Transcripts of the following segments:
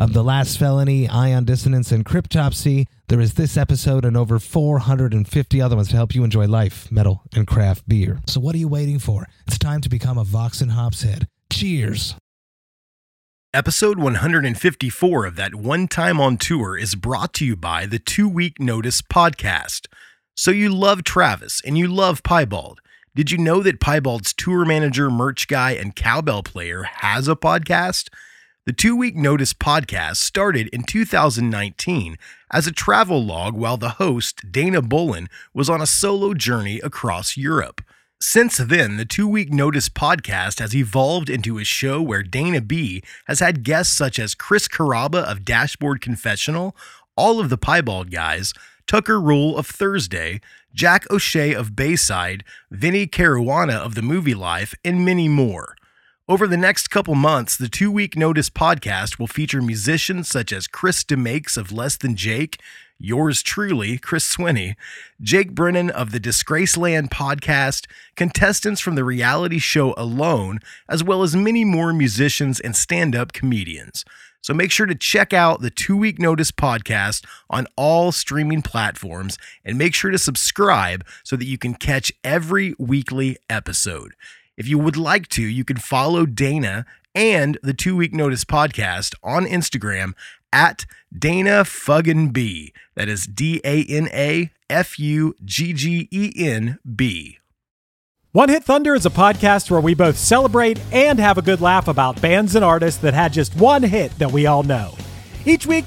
of The Last Felony, Ion Dissonance, and Cryptopsy. There is this episode and over 450 other ones to help you enjoy life, metal, and craft beer. So what are you waiting for? It's time to become a Vox and Hops head. Cheers! Episode 154 of that one time on tour is brought to you by the Two Week Notice podcast. So you love Travis and you love Piebald. Did you know that Piebald's tour manager, merch guy, and cowbell player has a podcast? The Two Week Notice podcast started in 2019 as a travel log while the host, Dana Bolin, was on a solo journey across Europe. Since then, the Two Week Notice podcast has evolved into a show where Dana B has had guests such as Chris Carrabba of Dashboard Confessional, all of the Piebald guys, Tucker Rule of Thursday, Jack O'Shea of Bayside, Vinny Caruana of The Movie Life, and many more. Over the next couple months, the Two Week Notice podcast will feature musicians such as Chris DeMakes of Less Than Jake, yours truly, Chris Swinney, Jake Brennan of the Disgraceland podcast, contestants from the reality show Alone, as well as many more musicians and stand up comedians. So make sure to check out the Two Week Notice podcast on all streaming platforms and make sure to subscribe so that you can catch every weekly episode. If you would like to, you can follow Dana and the Two Week Notice podcast on Instagram at Dana Fuggin B. That is D A N A F U G G E N B. One Hit Thunder is a podcast where we both celebrate and have a good laugh about bands and artists that had just one hit that we all know. Each week,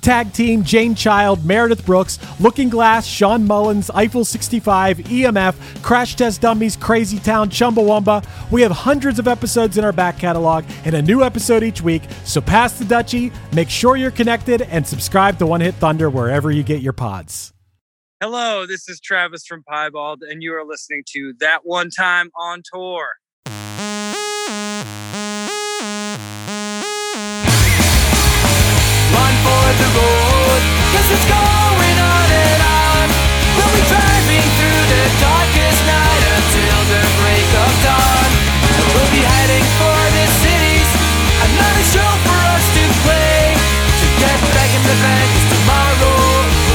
Tag Team, Jane Child, Meredith Brooks, Looking Glass, Shawn Mullins, Eiffel 65, EMF, Crash Test Dummies, Crazy Town, Chumbawamba. We have hundreds of episodes in our back catalog and a new episode each week, so pass the Dutchie, make sure you're connected, and subscribe to One Hit Thunder wherever you get your pods. Hello, this is Travis from Piebald, and you are listening to That One Time on Tour. Cause it's going on and on. We'll be driving through the darkest night until the break of dawn. We'll be heading for the cities, another show for us to play. To get back in the tomorrow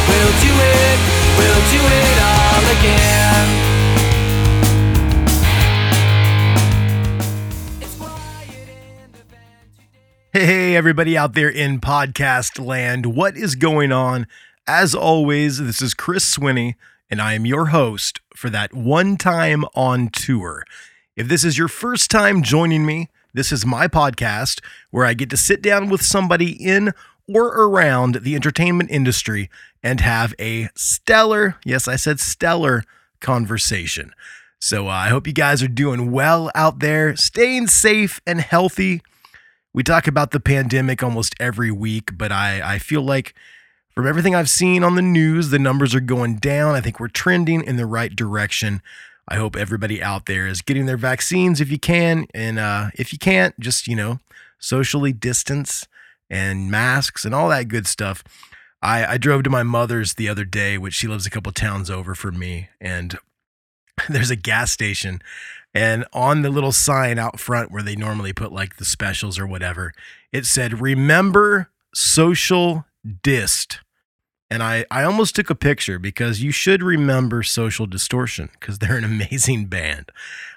we'll do it, we'll do it all again. Hey, everybody out there in podcast land, what is going on? As always, this is Chris Swinney, and I am your host for that one time on tour. If this is your first time joining me, this is my podcast where I get to sit down with somebody in or around the entertainment industry and have a stellar, yes, I said stellar, conversation. So uh, I hope you guys are doing well out there, staying safe and healthy. We talk about the pandemic almost every week, but I, I feel like from everything I've seen on the news, the numbers are going down. I think we're trending in the right direction. I hope everybody out there is getting their vaccines if you can. And uh, if you can't, just, you know, socially distance and masks and all that good stuff. I, I drove to my mother's the other day, which she lives a couple towns over from me. And there's a gas station and on the little sign out front where they normally put like the specials or whatever it said remember social dist. And I, I almost took a picture because you should remember social distortion because they're an amazing band.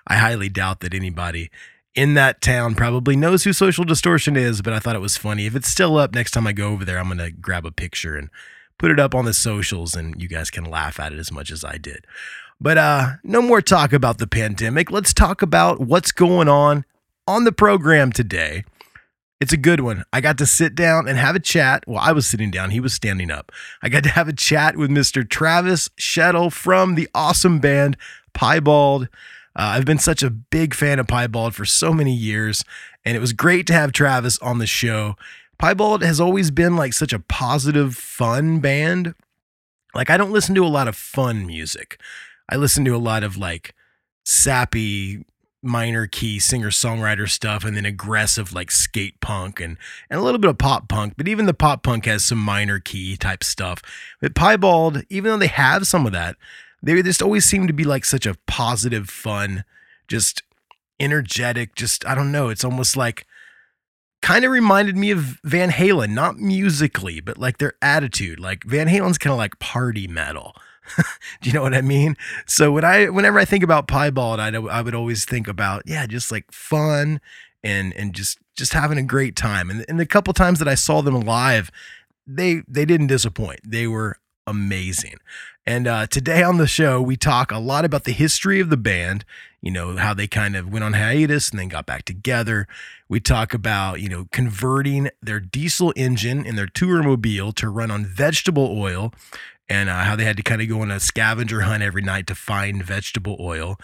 I highly doubt that anybody in that town probably knows who social distortion is but i thought it was funny. If it's still up next time i go over there i'm going to grab a picture and put it up on the socials and you guys can laugh at it as much as i did but uh, no more talk about the pandemic. Let's talk about what's going on on the program today. It's a good one. I got to sit down and have a chat. Well, I was sitting down, he was standing up. I got to have a chat with Mr. Travis Shettel from the awesome band Piebald. Uh, I've been such a big fan of Piebald for so many years, and it was great to have Travis on the show. Piebald has always been like such a positive, fun band. Like, I don't listen to a lot of fun music. I listen to a lot of like sappy, minor key singer songwriter stuff and then aggressive like skate punk and, and a little bit of pop punk. But even the pop punk has some minor key type stuff. But Piebald, even though they have some of that, they just always seem to be like such a positive, fun, just energetic, just I don't know. It's almost like kind of reminded me of Van Halen, not musically, but like their attitude. Like Van Halen's kind of like party metal. Do you know what I mean? So when I whenever I think about Piebald, I I would always think about yeah, just like fun and and just just having a great time. And, and the couple times that I saw them live, they they didn't disappoint. They were amazing. And uh, today on the show, we talk a lot about the history of the band, you know, how they kind of went on hiatus and then got back together. We talk about, you know, converting their diesel engine in their tour mobile to run on vegetable oil and uh, how they had to kind of go on a scavenger hunt every night to find vegetable oil.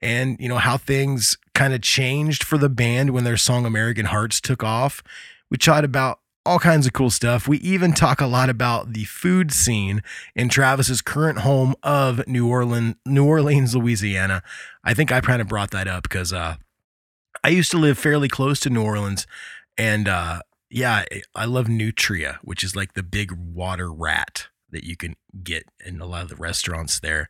And, you know, how things kind of changed for the band when their song American Hearts took off. We chat about all kinds of cool stuff. We even talk a lot about the food scene in Travis's current home of New Orleans, New Orleans, Louisiana. I think I kind of brought that up because uh, I used to live fairly close to New Orleans, and uh, yeah, I love Nutria, which is like the big water rat that you can get in a lot of the restaurants there.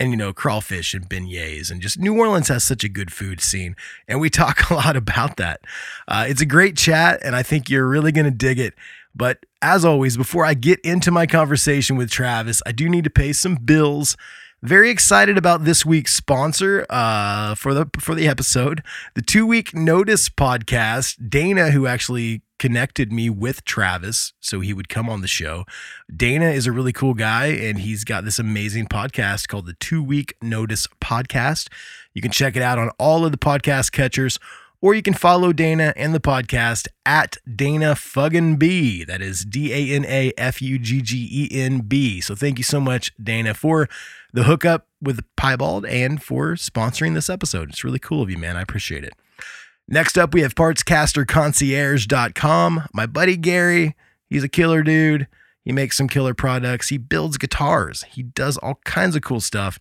And you know crawfish and beignets and just new orleans has such a good food scene and we talk a lot about that. Uh, it's a great chat and i think you're really going to dig it. But as always before i get into my conversation with travis i do need to pay some bills. Very excited about this week's sponsor uh, for the for the episode, the two week notice podcast. Dana, who actually connected me with Travis so he would come on the show. Dana is a really cool guy and he's got this amazing podcast called the Two Week Notice Podcast. You can check it out on all of the podcast catchers or you can follow Dana and the podcast at Dana Fuggin B. That is D A N A F U G G E N B. So thank you so much, Dana, for the hookup with Piebald and for sponsoring this episode. It's really cool of you, man. I appreciate it. Next up, we have partscasterconcierge.com. My buddy Gary, he's a killer dude. He makes some killer products. He builds guitars. He does all kinds of cool stuff.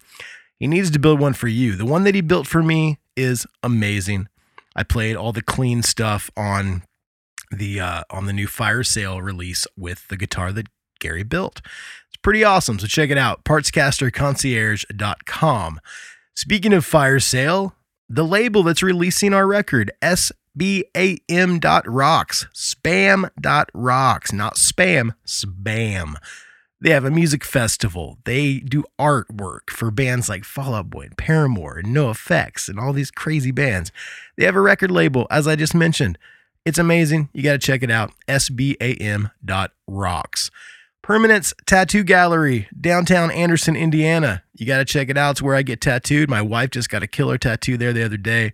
He needs to build one for you. The one that he built for me is amazing. I played all the clean stuff on the uh, on the new fire sale release with the guitar that Gary built. It's pretty awesome. So check it out. Partscasterconcierge.com. Speaking of fire sale, the label that's releasing our record, SBAM.rocks, spam.rocks, not spam, spam. They have a music festival. They do artwork for bands like Fall Out Boy and Paramore and NOFX and all these crazy bands. They have a record label, as I just mentioned. It's amazing. You got to check it out. SBAM.rocks. Permanence Tattoo Gallery, downtown Anderson, Indiana. You got to check it out. It's where I get tattooed. My wife just got a killer tattoo there the other day.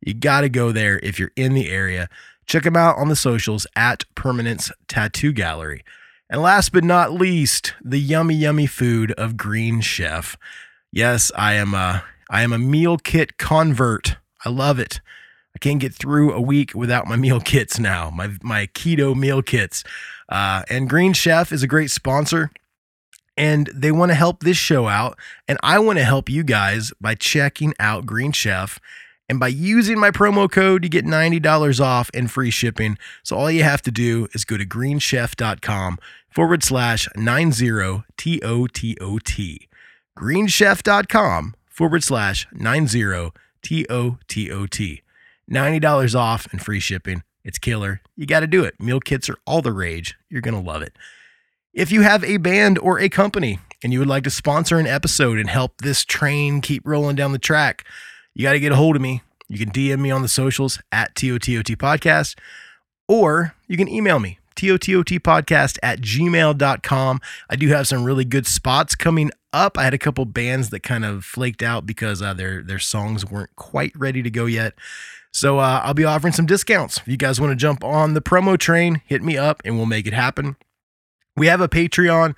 You got to go there if you're in the area. Check them out on the socials at Permanence Tattoo Gallery. And last but not least, the yummy, yummy food of Green Chef. Yes, I am a I am a meal kit convert. I love it. I can't get through a week without my meal kits now. My my keto meal kits. Uh, and Green Chef is a great sponsor. And they want to help this show out. And I want to help you guys by checking out Green Chef. And by using my promo code, you get $90 off and free shipping. So all you have to do is go to greenchef.com forward slash 90 T O T O T. Greenchef.com forward slash 90 T O T O T. $90 off and free shipping. It's killer. You got to do it. Meal kits are all the rage. You're going to love it. If you have a band or a company and you would like to sponsor an episode and help this train keep rolling down the track, you got to get a hold of me. You can DM me on the socials at TOTOT Podcast, or you can email me, TOTOT podcast at gmail.com. I do have some really good spots coming up. I had a couple bands that kind of flaked out because uh, their, their songs weren't quite ready to go yet. So uh, I'll be offering some discounts. If you guys want to jump on the promo train, hit me up and we'll make it happen. We have a Patreon.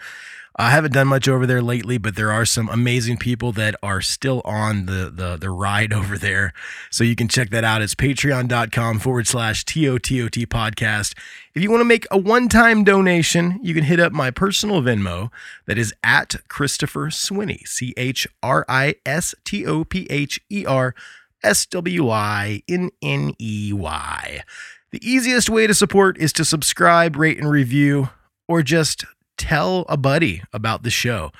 I haven't done much over there lately, but there are some amazing people that are still on the the, the ride over there. So you can check that out. It's patreon.com forward slash TOTOT podcast. If you want to make a one time donation, you can hit up my personal Venmo that is at Christopher Swinney, C H R I S T O P H E R S W I N N E Y. The easiest way to support is to subscribe, rate, and review, or just tell a buddy about the show.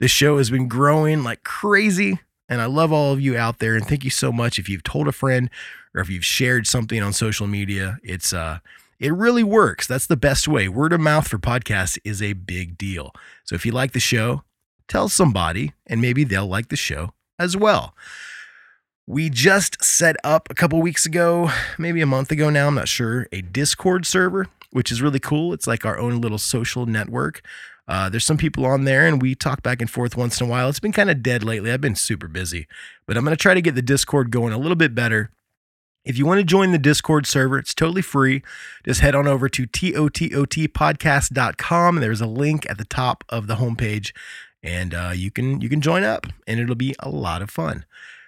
This show has been growing like crazy, and I love all of you out there. And thank you so much if you've told a friend or if you've shared something on social media. It's uh, it really works. That's the best way. Word of mouth for podcasts is a big deal. So if you like the show, tell somebody, and maybe they'll like the show as well. We just set up a couple weeks ago, maybe a month ago now, I'm not sure, a Discord server, which is really cool. It's like our own little social network. Uh, there's some people on there and we talk back and forth once in a while. It's been kind of dead lately. I've been super busy, but I'm going to try to get the Discord going a little bit better. If you want to join the Discord server, it's totally free. Just head on over to tototpodcast.com. There's a link at the top of the homepage, and uh, you can you can join up, and it'll be a lot of fun.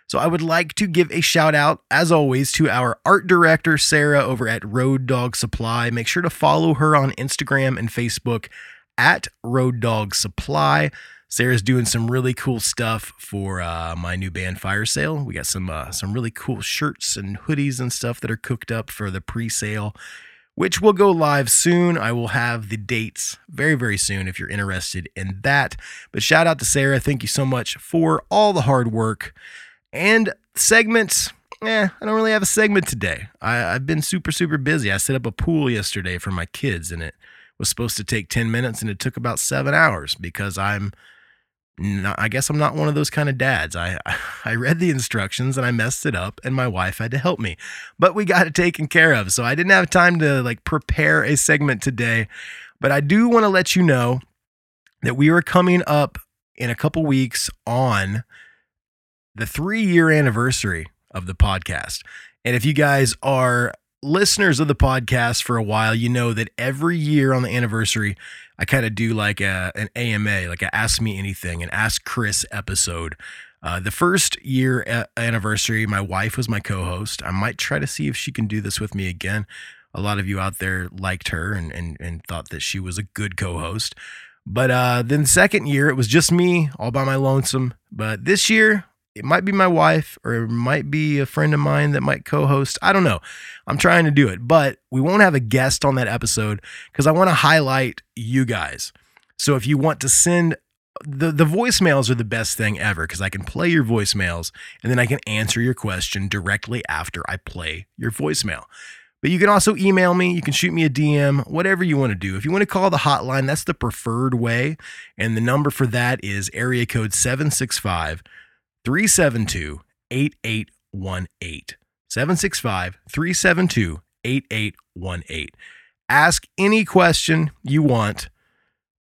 So I would like to give a shout out, as always, to our art director, Sarah, over at Road Dog Supply. Make sure to follow her on Instagram and Facebook at Road Dog Supply. Sarah's doing some really cool stuff for uh, my new band Fire Sale. We got some uh, some really cool shirts and hoodies and stuff that are cooked up for the pre-sale, which will go live soon. I will have the dates very very soon if you're interested in that. But shout out to Sarah. Thank you so much for all the hard work. And segments, eh, I don't really have a segment today. I, I've been super, super busy. I set up a pool yesterday for my kids, and it was supposed to take 10 minutes, and it took about seven hours because I'm I guess I'm not one of those kind of dads. I, I read the instructions and I messed it up, and my wife had to help me. But we got it taken care of. So I didn't have time to like prepare a segment today. But I do want to let you know that we are coming up in a couple weeks on the three year anniversary of the podcast. And if you guys are listeners of the podcast for a while, you know that every year on the anniversary, I kind of do like a, an AMA, like a Ask Me Anything, an Ask Chris episode. Uh, the first year a- anniversary, my wife was my co host. I might try to see if she can do this with me again. A lot of you out there liked her and, and, and thought that she was a good co host. But uh, then the second year, it was just me all by my lonesome. But this year, it might be my wife or it might be a friend of mine that might co-host. I don't know. I'm trying to do it, but we won't have a guest on that episode because I want to highlight you guys. So if you want to send the the voicemails are the best thing ever because I can play your voicemails and then I can answer your question directly after I play your voicemail. But you can also email me, you can shoot me a DM, whatever you want to do. If you want to call the hotline, that's the preferred way. And the number for that is area code 765 372 8818. 765 372 8818. Ask any question you want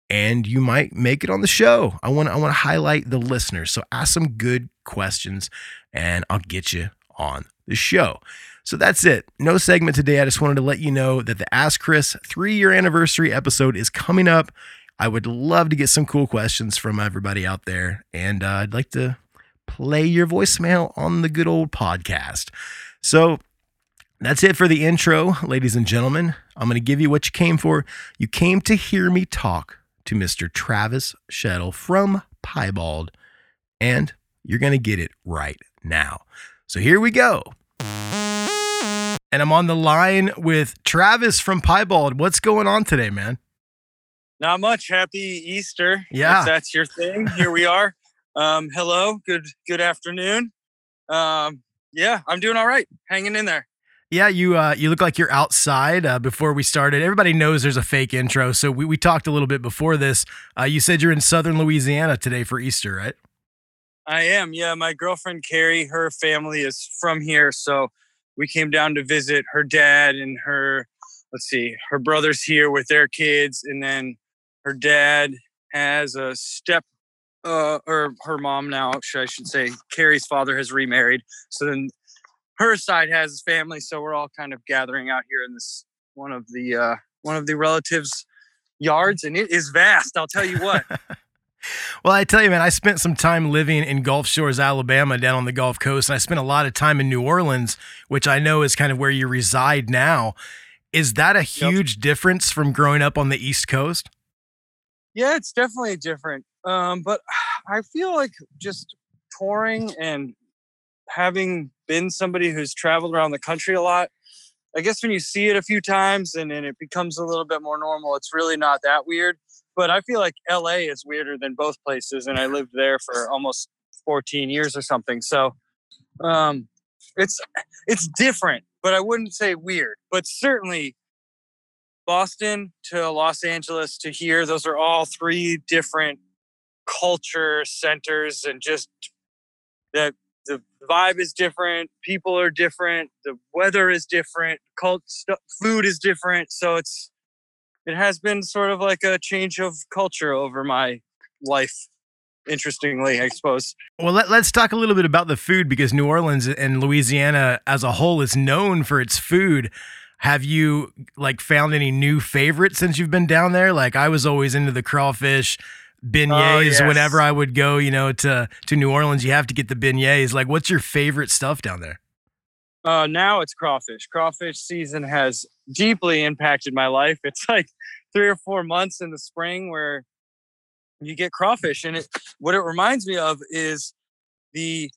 and you might make it on the show. I want I want to highlight the listeners. So ask some good questions and I'll get you on the show. So that's it. No segment today. I just wanted to let you know that the Ask Chris 3-year anniversary episode is coming up. I would love to get some cool questions from everybody out there and uh, I'd like to play your voicemail on the good old podcast. So that's it for the intro, ladies and gentlemen. I'm going to give you what you came for. You came to hear me talk to Mr. Travis Shettel from Piebald, and you're going to get it right now. So here we go. And I'm on the line with Travis from Piebald. What's going on today, man? Not much. Happy Easter. Yeah. If that's your thing. Here we are. Um, hello. Good good afternoon. Um, yeah, I'm doing all right. Hanging in there. Yeah, you uh, you look like you're outside. Uh, before we started, everybody knows there's a fake intro, so we, we talked a little bit before this. Uh, you said you're in Southern Louisiana today for Easter, right? I am. Yeah, my girlfriend Carrie, her family is from here, so we came down to visit her dad and her. Let's see, her brother's here with their kids, and then her dad has a step, uh, or her mom now, I should say, Carrie's father has remarried. So then her side has family, so we're all kind of gathering out here in this one of the uh, one of the relatives' yards, and it is vast. I'll tell you what. Well, I tell you, man, I spent some time living in Gulf Shores, Alabama, down on the Gulf Coast, and I spent a lot of time in New Orleans, which I know is kind of where you reside now. Is that a huge difference from growing up on the East Coast? Yeah, it's definitely different. Um, but I feel like just touring and having been somebody who's traveled around the country a lot, I guess when you see it a few times and then it becomes a little bit more normal, it's really not that weird. But I feel like LA is weirder than both places, and I lived there for almost 14 years or something. So um, it's it's different, but I wouldn't say weird. But certainly Boston to Los Angeles to here, those are all three different culture centers and just that the vibe is different, people are different, the weather is different, cult stu- food is different. So it's it has been sort of like a change of culture over my life. Interestingly, I suppose. Well, let, us talk a little bit about the food because New Orleans and Louisiana as a whole is known for its food. Have you like found any new favorites since you've been down there? Like I was always into the crawfish beignets Oh, yes. whenever I would go, you know, to to New Orleans. You have to get the beignets. Like, what's your favorite stuff down there? Uh, now it's crawfish. Crawfish season has deeply impacted my life. It's like three or four months in the spring where you get crawfish, and it what it reminds me of is the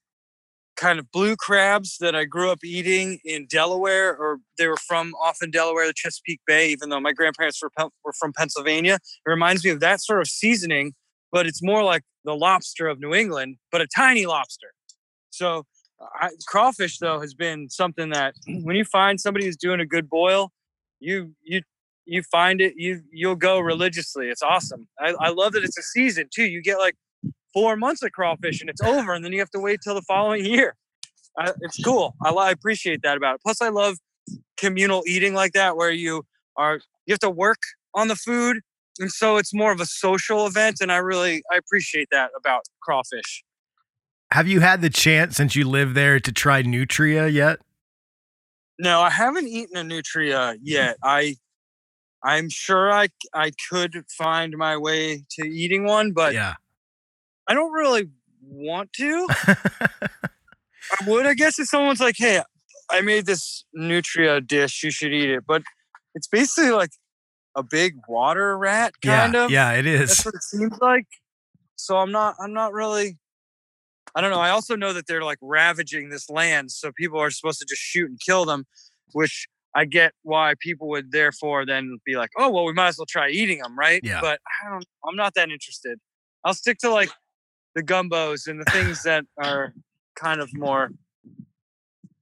kind of blue crabs that I grew up eating in Delaware, or they were from off in Delaware, the Chesapeake Bay. Even though my grandparents were were from Pennsylvania, it reminds me of that sort of seasoning, but it's more like the lobster of New England, but a tiny lobster. So I, crawfish though has been something that when you find somebody who's doing a good boil, you you you find it you you'll go religiously. It's awesome. I, I love that it's a season too. You get like four months of crawfish and it's over, and then you have to wait till the following year. I, it's cool. I, I appreciate that about it. Plus, I love communal eating like that, where you are you have to work on the food, and so it's more of a social event. And I really I appreciate that about crawfish. Have you had the chance since you live there to try Nutria yet? No, I haven't eaten a nutria yet. I I'm sure I I could find my way to eating one, but yeah. I don't really want to. I would, I guess, if someone's like, "Hey, I made this nutria dish. You should eat it," but it's basically like a big water rat, kind yeah, of. yeah, it is. That's what it seems like. So I'm not. I'm not really. I don't know. I also know that they're like ravaging this land, so people are supposed to just shoot and kill them, which I get why people would therefore then be like, "Oh, well, we might as well try eating them, right?" Yeah. But I don't. I'm not that interested. I'll stick to like the gumbos and the things that are kind of more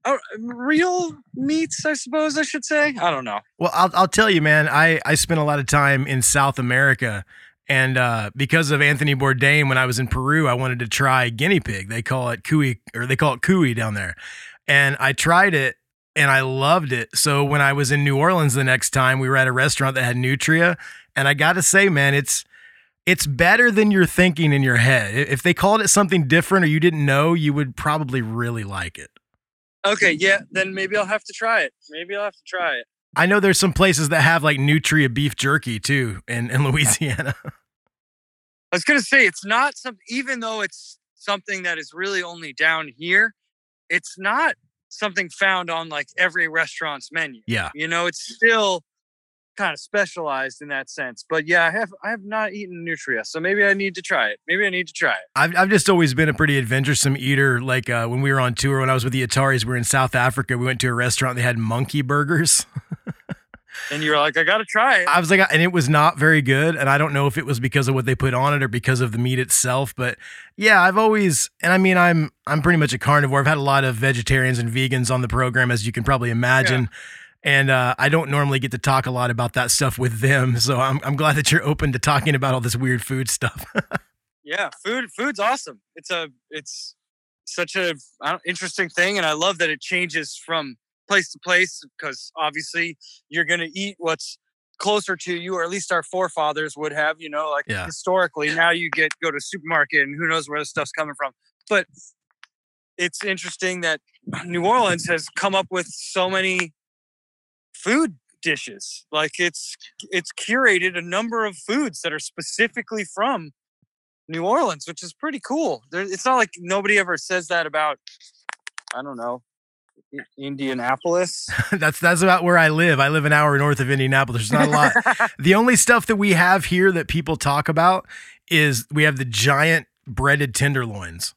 uh, real meats, I suppose I should say. I don't know. Well, I'll I'll tell you, man. I I spent a lot of time in South America, and uh, because of Anthony Bourdain, when I was in Peru, I wanted to try guinea pig. They call it cuy, or they call it cuy down there, and I tried it. And I loved it. So when I was in New Orleans the next time, we were at a restaurant that had nutria, and I got to say, man, it's it's better than you're thinking in your head. If they called it something different or you didn't know, you would probably really like it. Okay, yeah, then maybe I'll have to try it. Maybe I'll have to try it. I know there's some places that have like nutria beef jerky too in, in Louisiana. I was gonna say it's not some even though it's something that is really only down here, it's not something found on like every restaurant's menu. yeah. You know, it's still kind of specialized in that sense. But yeah, I have I have not eaten nutria, so maybe I need to try it. Maybe I need to try it. I've, I've just always been a pretty adventuresome eater. Like uh, when we were on tour, when I was with the Ataris, we were in South Africa. We went to a restaurant. They had monkey burgers. And you're like, I gotta try it. I was like, and it was not very good. And I don't know if it was because of what they put on it or because of the meat itself. But yeah, I've always, and I mean, I'm I'm pretty much a carnivore. I've had a lot of vegetarians and vegans on the program, as you can probably imagine. And uh, I don't normally get to talk a lot about that stuff with them. So I'm, I'm glad that you're open to talking about all this weird food stuff. yeah food food's awesome it's a it's such a interesting thing and i love that it changes from place to place because obviously you're going to eat what's closer to you or at least our forefathers would have you know like Yeah. historically now you get go to a supermarket and who knows where the stuff's coming from but it's interesting that New Orleans has come up with so many food dishes. Like it's it's curated a number of foods that are specifically from New Orleans, which is pretty cool. There, it's not like nobody ever says that about I don't know Indianapolis. that's that's about where I live. I live an hour north of Indianapolis. There's not a lot. the only stuff that we have here that people talk about is we have the giant breaded tenderloins.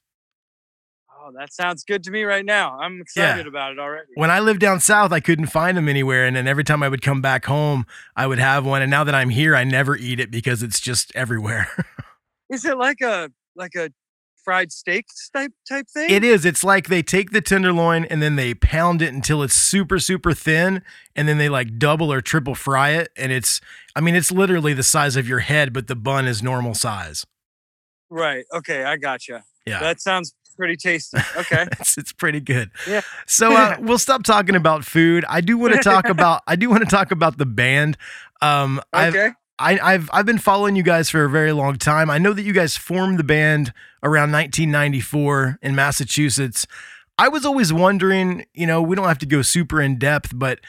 Oh, that sounds good to me right now. I'm excited about it already. When I lived down south, I couldn't find them anywhere, and then every time I would come back home, I would have one. And now that I'm here, I never eat it because it's just everywhere. Is it like a like a fried steak type type thing? It is. It's like they take the tenderloin and then they pound it until it's super, super thin. And then they like double or triple fry it. And it's, I mean, it's literally the size of your head, but the bun is normal size. Right. Okay, I gotcha. Yeah. That sounds pretty tasty. Okay. it's, it's pretty good. Yeah. So uh, we'll stop talking about food. I do want to talk about, I do want to talk about the band. Um, I've, okay. I, I've I've been following you guys for a very long time. I know that you guys formed the band around 1994 in Massachusetts. I was always wondering, you know, we don't have to go super in depth, but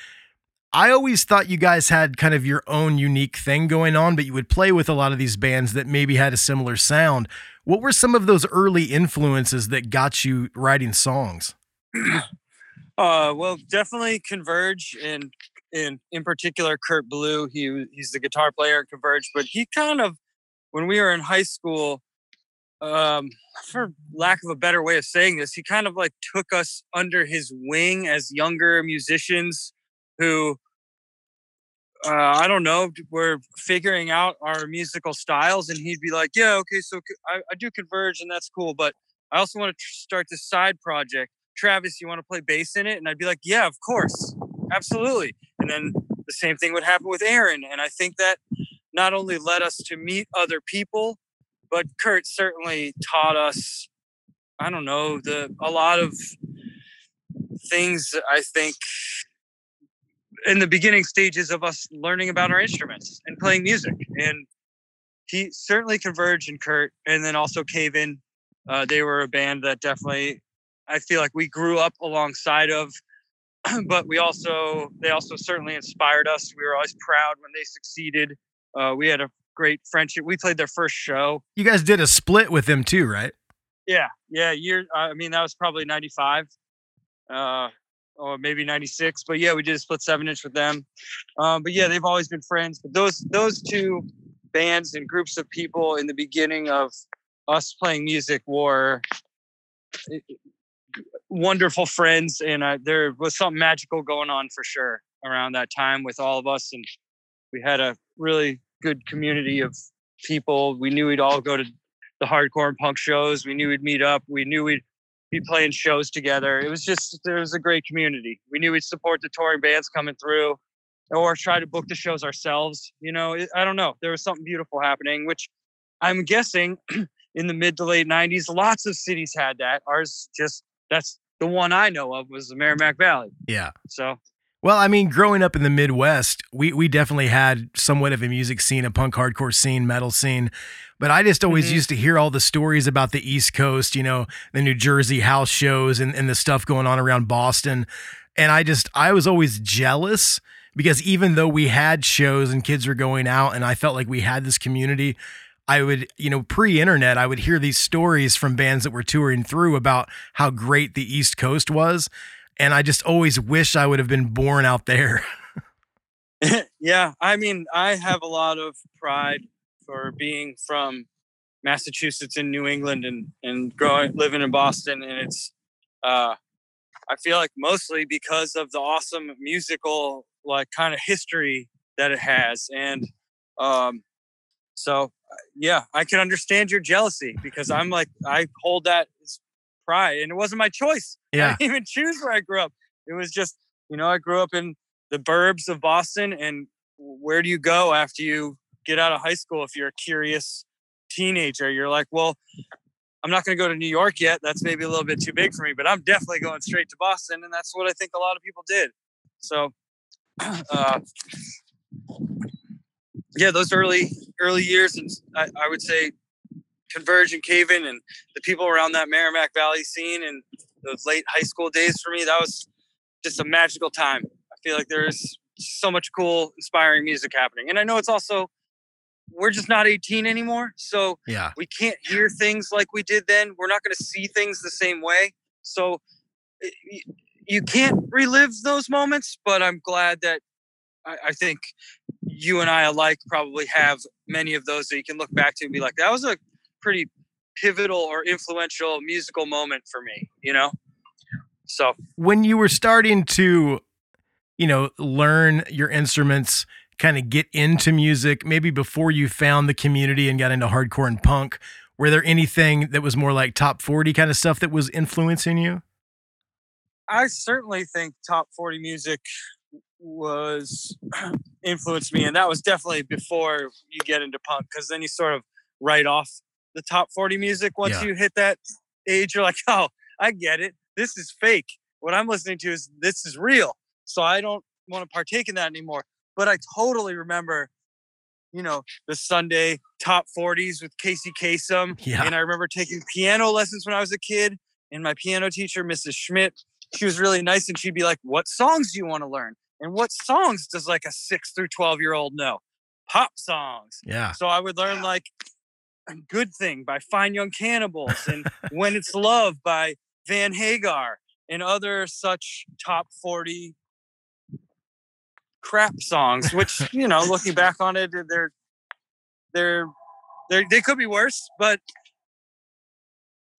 I always thought you guys had kind of your own unique thing going on, but you would play with a lot of these bands that maybe had a similar sound. What were some of those early influences that got you writing songs? Uh, well, definitely Converge, and in in particular Kurt Ballou. He he's the guitar player at Converge, but he kind of when we were in high school, um, for lack of a better way of saying this, he kind of like took us under his wing as younger musicians who. Uh, I don't know. We're figuring out our musical styles, and he'd be like, "Yeah, okay, so I do Converge, and that's cool, but I also want to tr- start this side project. Travis, you want to play bass in it? And I'd be like, yeah, of course, absolutely. And then the same thing would happen with Aaron. And I think that not only led us to meet other people, but Kurt certainly taught us, I don't know, the a lot of things I think in the beginning stages of us learning about our instruments and playing music. And he certainly converged in Kurt and then also Cave In. Uh, they were a band that definitely I feel like we grew up alongside of, but we also they also certainly inspired us. We were always proud when they succeeded. Uh, we had a great friendship. We played their first show. You guys did a split with them too, right? Yeah, yeah. Year. I mean, that was probably '95, uh, or maybe '96. But yeah, we did a split seven inch with them. Um, but yeah, they've always been friends. But those those two bands and groups of people in the beginning of us playing music were eh, wonderful friends, and uh, there was something magical going on for sure around that time with all of us, and we had a really good community of people. We knew we'd all go to the hardcore and punk shows. We knew we'd meet up. We knew we'd be playing shows together. It was just there was a great community. We knew we'd support the touring bands coming through, or try to book the shows ourselves. You know, I don't know. There was something beautiful happening, which I'm guessing in the mid to late '90s, lots of cities had that. Ours just that's the one I know of was the Merrimack Valley. Yeah. So Well, I mean, growing up in the Midwest, we we definitely had somewhat of a music scene, a punk hardcore scene, metal scene. But I just always Mhm. used to hear all the stories about the East Coast, you know, the New Jersey house shows and, and the stuff going on around Boston. And I just I was always jealous because even though we had shows and kids were going out and I felt like we had this community, I would, you know, pre-internet, I would hear these stories from bands that were touring through about how great the East Coast was. And I just always wish I would have been born out there. yeah, I mean, I have a lot of pride for being from Massachusetts and New England and and growing living in Boston and it's uh I feel like mostly because of the awesome musical like kind of history that it has and um so uh, yeah, I can understand your jealousy because I'm like I hold that as and it wasn't my choice. I Yeah. didn't even choose where I grew up. It was just, you know, I grew up in the burbs of Boston. And where do you go after you get out of high school if you're a curious teenager? You're like, well, I'm not going to go to New York yet. That's maybe a little bit too big for me, but I'm definitely going straight to Boston. And that's what I think a lot of people did. So, uh, yeah, those early early years, and I, I would say Converge and Cave In and the people around that Merrimack Valley scene and those late high school days for me. That was just a magical time. I feel like there's so much cool, inspiring music happening. And I know it's also we're just not 18 anymore, so Yeah. we can't hear things like we did then. We're not going to see things the same way. So you can't relive those moments, but I'm glad that I, I think you and I alike probably have many of those that you can look back to and be like, that was a pretty pivotal or influential musical moment for me, you know? So when you were starting to you know learn your instruments kind of get into music maybe before you found the community and got into hardcore and punk were there anything that was more like top 40 kind of stuff that was influencing you I certainly think top 40 music was influenced me and that was definitely before you get into punk because then you sort of write off the top 40 music once Yeah. you hit that age you're like oh i get it. This is fake. What i'm listening to is this is real. So i don't want to partake in that anymore but i totally remember you know the sunday top 40s with casey Kasem Yeah. and i remember taking piano lessons when i was a kid and my piano teacher mrs schmidt she was really nice and she'd be like what songs do you want to learn? And what songs does like a 6 through 12 year old know? Pop songs. Yeah. So I would learn like a Good Thing by Fine Young Cannibals and When It's Love by Van Hagar and other such top 40 crap songs, which, you know, looking back on it, they're they're they they could be worse, but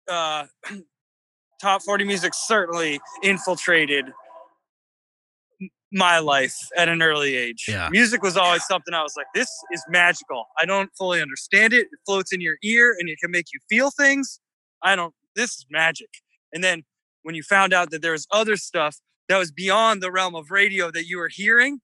uh top 40 music certainly infiltrated my life at an early age. Yeah. Music was always something I was like, this is magical. I don't fully understand it. It floats in your ear and it can make you feel things. I don't, this is magic. And then when you found out that there was other stuff that was beyond the realm of radio that you were hearing,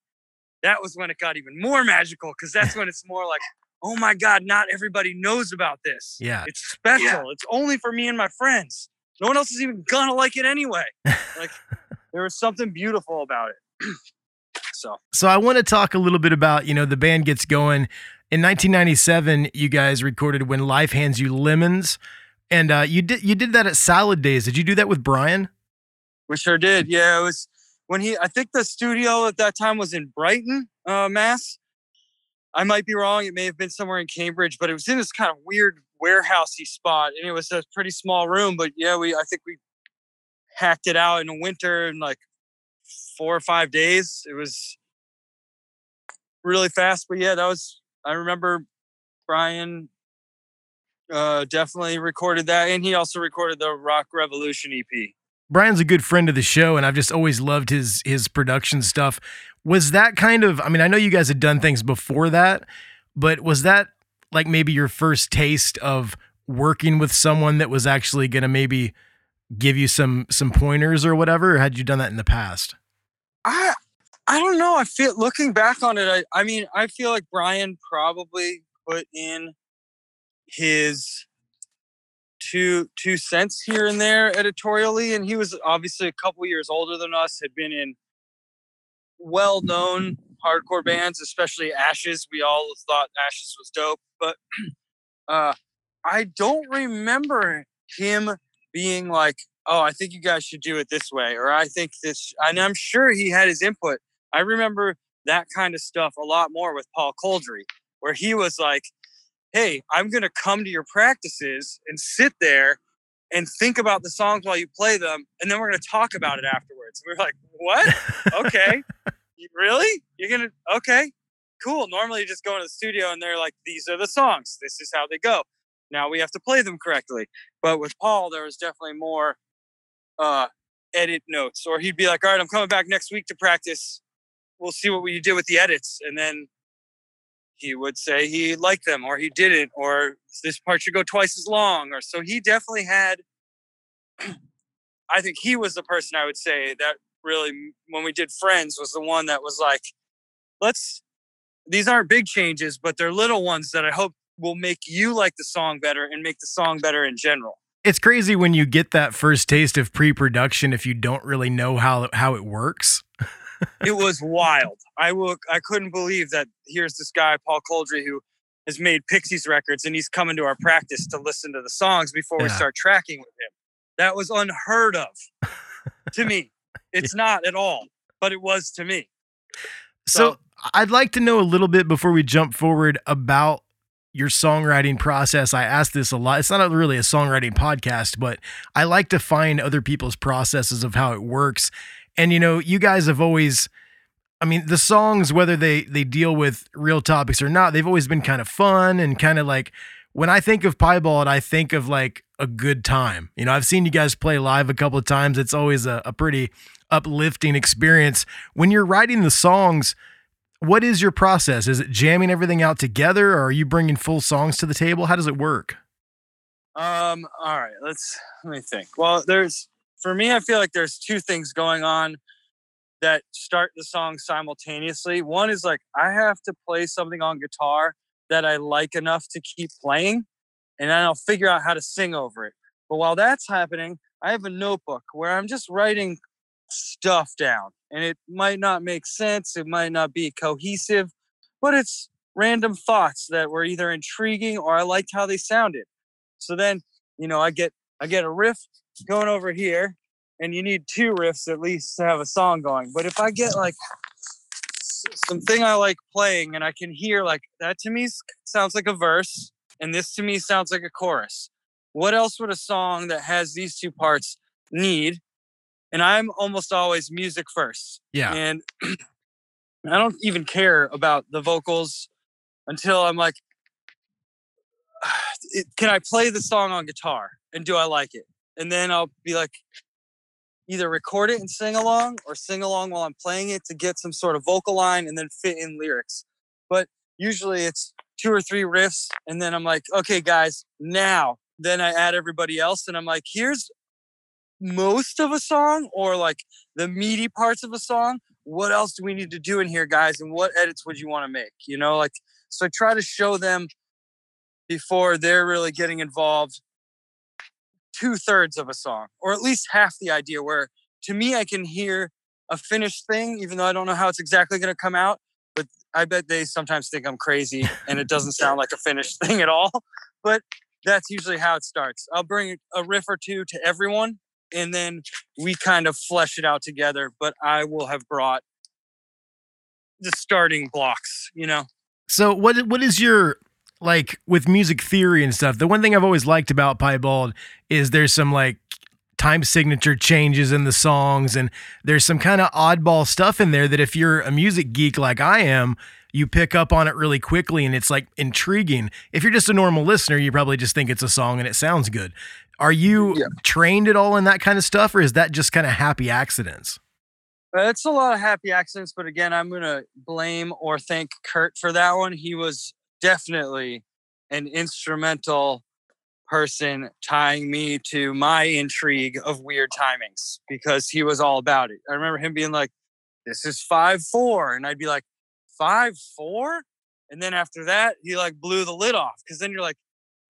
that was when it got even more magical because that's when it's more like, oh my God, not everybody knows about this. Yeah. It's special. It's only for me and my friends. No one else is even gonna like it anyway. like there was something beautiful about it. So so i want to talk a little bit about you know the band gets going in 1997 you guys recorded when life hands you lemons and uh, you did you did that at salad days did you do that with brian we sure did. Yeah, it was when he I think the studio at that time was in Brighton, uh, Mass. I might be wrong. It may have been somewhere in Cambridge, but it was in this kind of weird warehousey spot, and it was a pretty small room. But yeah, we I think we hacked it out in the winter and like four or five days. It was really fast, but yeah, that was. I remember Brian uh, definitely recorded that, and he also recorded the Rock Revolution EP. Brian's a good friend of the show, and I've just always loved his his production stuff. Was that kind of? I mean, I know you guys had done things before that, but was that like maybe your first taste of working with someone that was actually going to maybe give you some some pointers or whatever? Or had you done that in the past? I I don't know. I feel looking back on it, I, I mean, I feel like Brian probably put in his two two cents here and there editorially, and he was obviously a couple years older than us, had been in well known hardcore bands, especially Ashes. We all thought Ashes was dope, but uh I don't remember him being like, oh, I think you guys should do it this way, or I think this, and I'm sure he had his input. I remember that kind of stuff a lot more with Paul Kolderie, where he was like, hey, I'm going to come to your practices and sit there and think about the songs while you play them, and then we're going to talk about it afterwards. We we're like, what? Okay. Really? You're going to, okay, cool. Normally you just go into the studio and they're like, these are the songs. This is how they go. Now we have to play them correctly. But with Paul, there was definitely more uh, edit notes, or he'd be like, "All right, I'm coming back next week to practice. We'll see what you did with the edits," and then he would say he liked them, or he didn't, or this part should go twice as long, or so he definitely had. I think he was the person I would say that really, when we did Friends, was the one that was like, "Let's." These aren't big changes, but they're little ones that I hope will make you like the song better and make the song better in general. It's crazy when you get that first taste of pre-production if you don't really know how how it works. it was wild. I will. I couldn't believe that. Here's this guy, Paul Kolderie, who has made Pixies records, and he's coming to our practice to listen to the songs before we start tracking with him. That was unheard of to me. It's not at all, but it was to me. So, So- I'd like to know a little bit before we jump forward about your songwriting process. I ask this a lot. It's not really a songwriting podcast, but I like to find other people's processes of how it works. And you know, you guys have always I mean, the songs whether they they deal with real topics or not, they've always been kind of fun and kind of like when I think of Piebald, I think of like a good time. You know, I've seen you guys play live a couple of times. It's always a, a pretty uplifting experience. When you're writing the songs, what is your process? Is it jamming everything out together or are you bringing full songs to the table? How does it work? Um, all right, let's let me think. Well, there's for me, I feel like there's two things going on that start the song simultaneously. One is like I have to play something on guitar that I like enough to keep playing, and then I'll figure out how to sing over it. But while that's happening, I have a notebook where I'm just writing stuff down. And it might not make sense, it might not be cohesive, but it's random thoughts that were either intriguing or I liked how they sounded. So then, you know, I get I get a riff going over here, and you need two riffs at least to have a song going. But if I get like something I like playing and I can hear like that to me sounds like a verse, and this to me sounds like a chorus. What else would a song that has these two parts need? And I'm almost always music first. Yeah. And I don't even care about the vocals until I'm like, can I play the song on guitar? And do I like it? And then I'll be like, either record it and sing along or sing along while I'm playing it to get some sort of vocal line and then fit in lyrics. But usually it's two or three riffs. And then I'm like, okay, guys, now. Then I add everybody else and I'm like, here's most of a song or like the meaty parts of a song. What else do we need to do in here, guys? And what edits would you want to make? You know, like, so try to show them before they're really getting involved two thirds of a song, or at least half the idea. Where to me, I can hear a finished thing, even though I don't know how it's exactly going to come out. But I bet they sometimes think I'm crazy and it doesn't sound like a finished thing at all. But that's usually how it starts. I'll bring a riff or two to everyone and then we kind of flesh it out together. But I will have brought the starting blocks, you know? So what what is your like with music theory and stuff? The one thing I've always liked about Piebald is there's some like time signature changes in the songs and there's some kind of oddball stuff in there that if you're a music geek like I am, you pick up on it really quickly and it's like intriguing. If you're just a normal listener, you probably just think it's a song and it sounds good. Are you Yeah. trained at all in that kind of stuff or is that just kind of happy accidents? It's a lot of happy accidents, but again, I'm gonna blame or thank Kurt for that one. He was definitely an instrumental person tying me to my intrigue of weird timings because he was all about it. I remember him being like, "This is five four," and I'd be like, five four?" And then after that, he like blew the lid off because then you're like,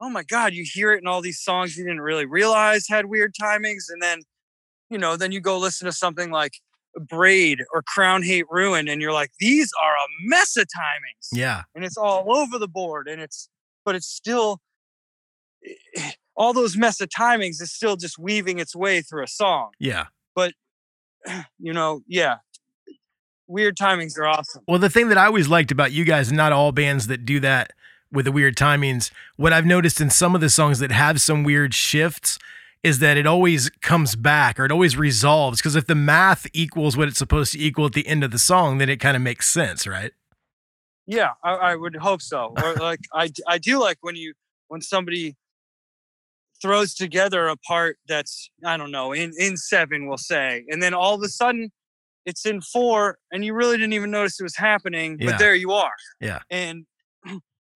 "Oh my god!" You hear it in all these songs you didn't really realize had weird timings, and then you know, then you go listen to something like Braid or Crown Hate Ruin, and you're like, these are a mess of timings. Yeah. And it's all over the board. And it's, but it's still, eh, all those mess of timings is still just weaving its way through a song. Yeah. But you know, yeah. Weird timings are awesome. Well, the thing that I always liked about you guys, and not all bands that do that with the weird timings, what I've noticed in some of the songs that have some weird shifts is that it always comes back or it always resolves. Because if the math equals what it's supposed to equal at the end of the song, then it kind of makes sense, right? Yeah, I, I would hope so. Or like I do like when you when somebody throws together a part that's I don't know in in seven, we'll say, and then all of a sudden it's in four, and you really didn't even notice it was happening, Yeah. but there you are. Yeah. and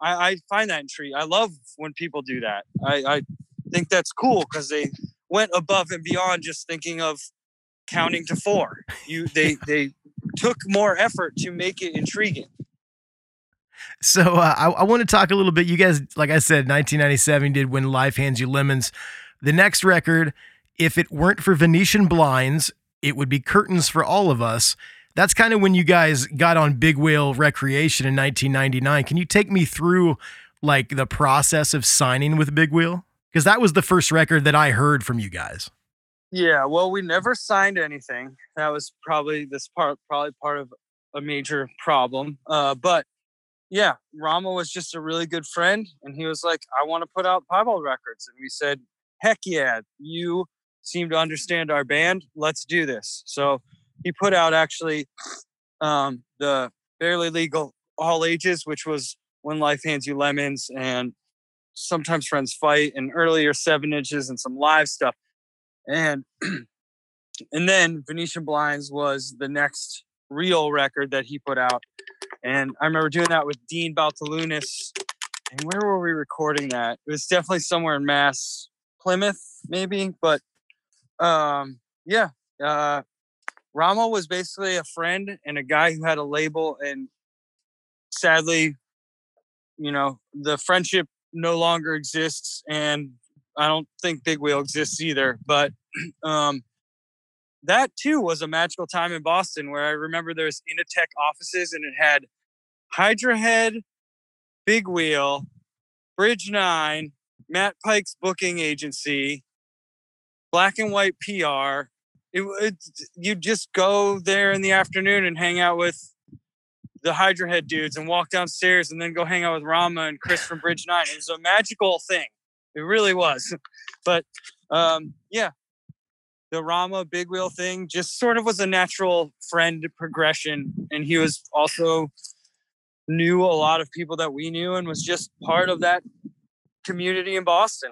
I, I find that intriguing. I love when people do that. I, I think that's cool because they went above and beyond just thinking of counting to four. You they they took more effort to make it intriguing. So uh, I, I want to talk a little bit. You guys, like I said, 1997 did When Life Hands You Lemons. The next record, if it weren't for Venetian blinds, it would be curtains for all of us. That's kind of when you guys got on Big Wheel Recreation in 1999. Can you take me through like the process of signing with Big Wheel? Because that was the first record that I heard from you guys. Yeah, well, we never signed anything. That was probably this part, probably part of a major problem. Uh, but yeah, Rama was just a really good friend, and he was like, "I want to put out Piebald records," and we said, "Heck yeah, you seem to understand our band. Let's do this." So he put out actually um, the barely legal all ages, which was when life hands you lemons and sometimes friends fight, and earlier seven inches and some live stuff and and then Venetian Blinds was the next real record that he put out, and I remember doing that with Dean Baltulonis. And where were we recording that? It was definitely somewhere in Mass, Plymouth, maybe. But um, yeah, uh, Rama was basically a friend and a guy who had a label, and sadly, you know, the friendship no longer exists, and I don't think Big Wheel exists either. But um, that too was a magical time in Boston where I remember there was Initech offices and it had Hydra Head, Big Wheel, Bridge Nine, Matt Pike's booking agency, Black and White PR. It, it you just go there in the afternoon and hang out with the Hydra Head dudes and walk downstairs and then go hang out with Rama and Chris from Bridge Nine. It was a magical thing. It really was. But um, yeah, the Rama big wheel thing just sort of was a natural friend progression. And he was also knew a lot of people that we knew and was just part of that community in Boston.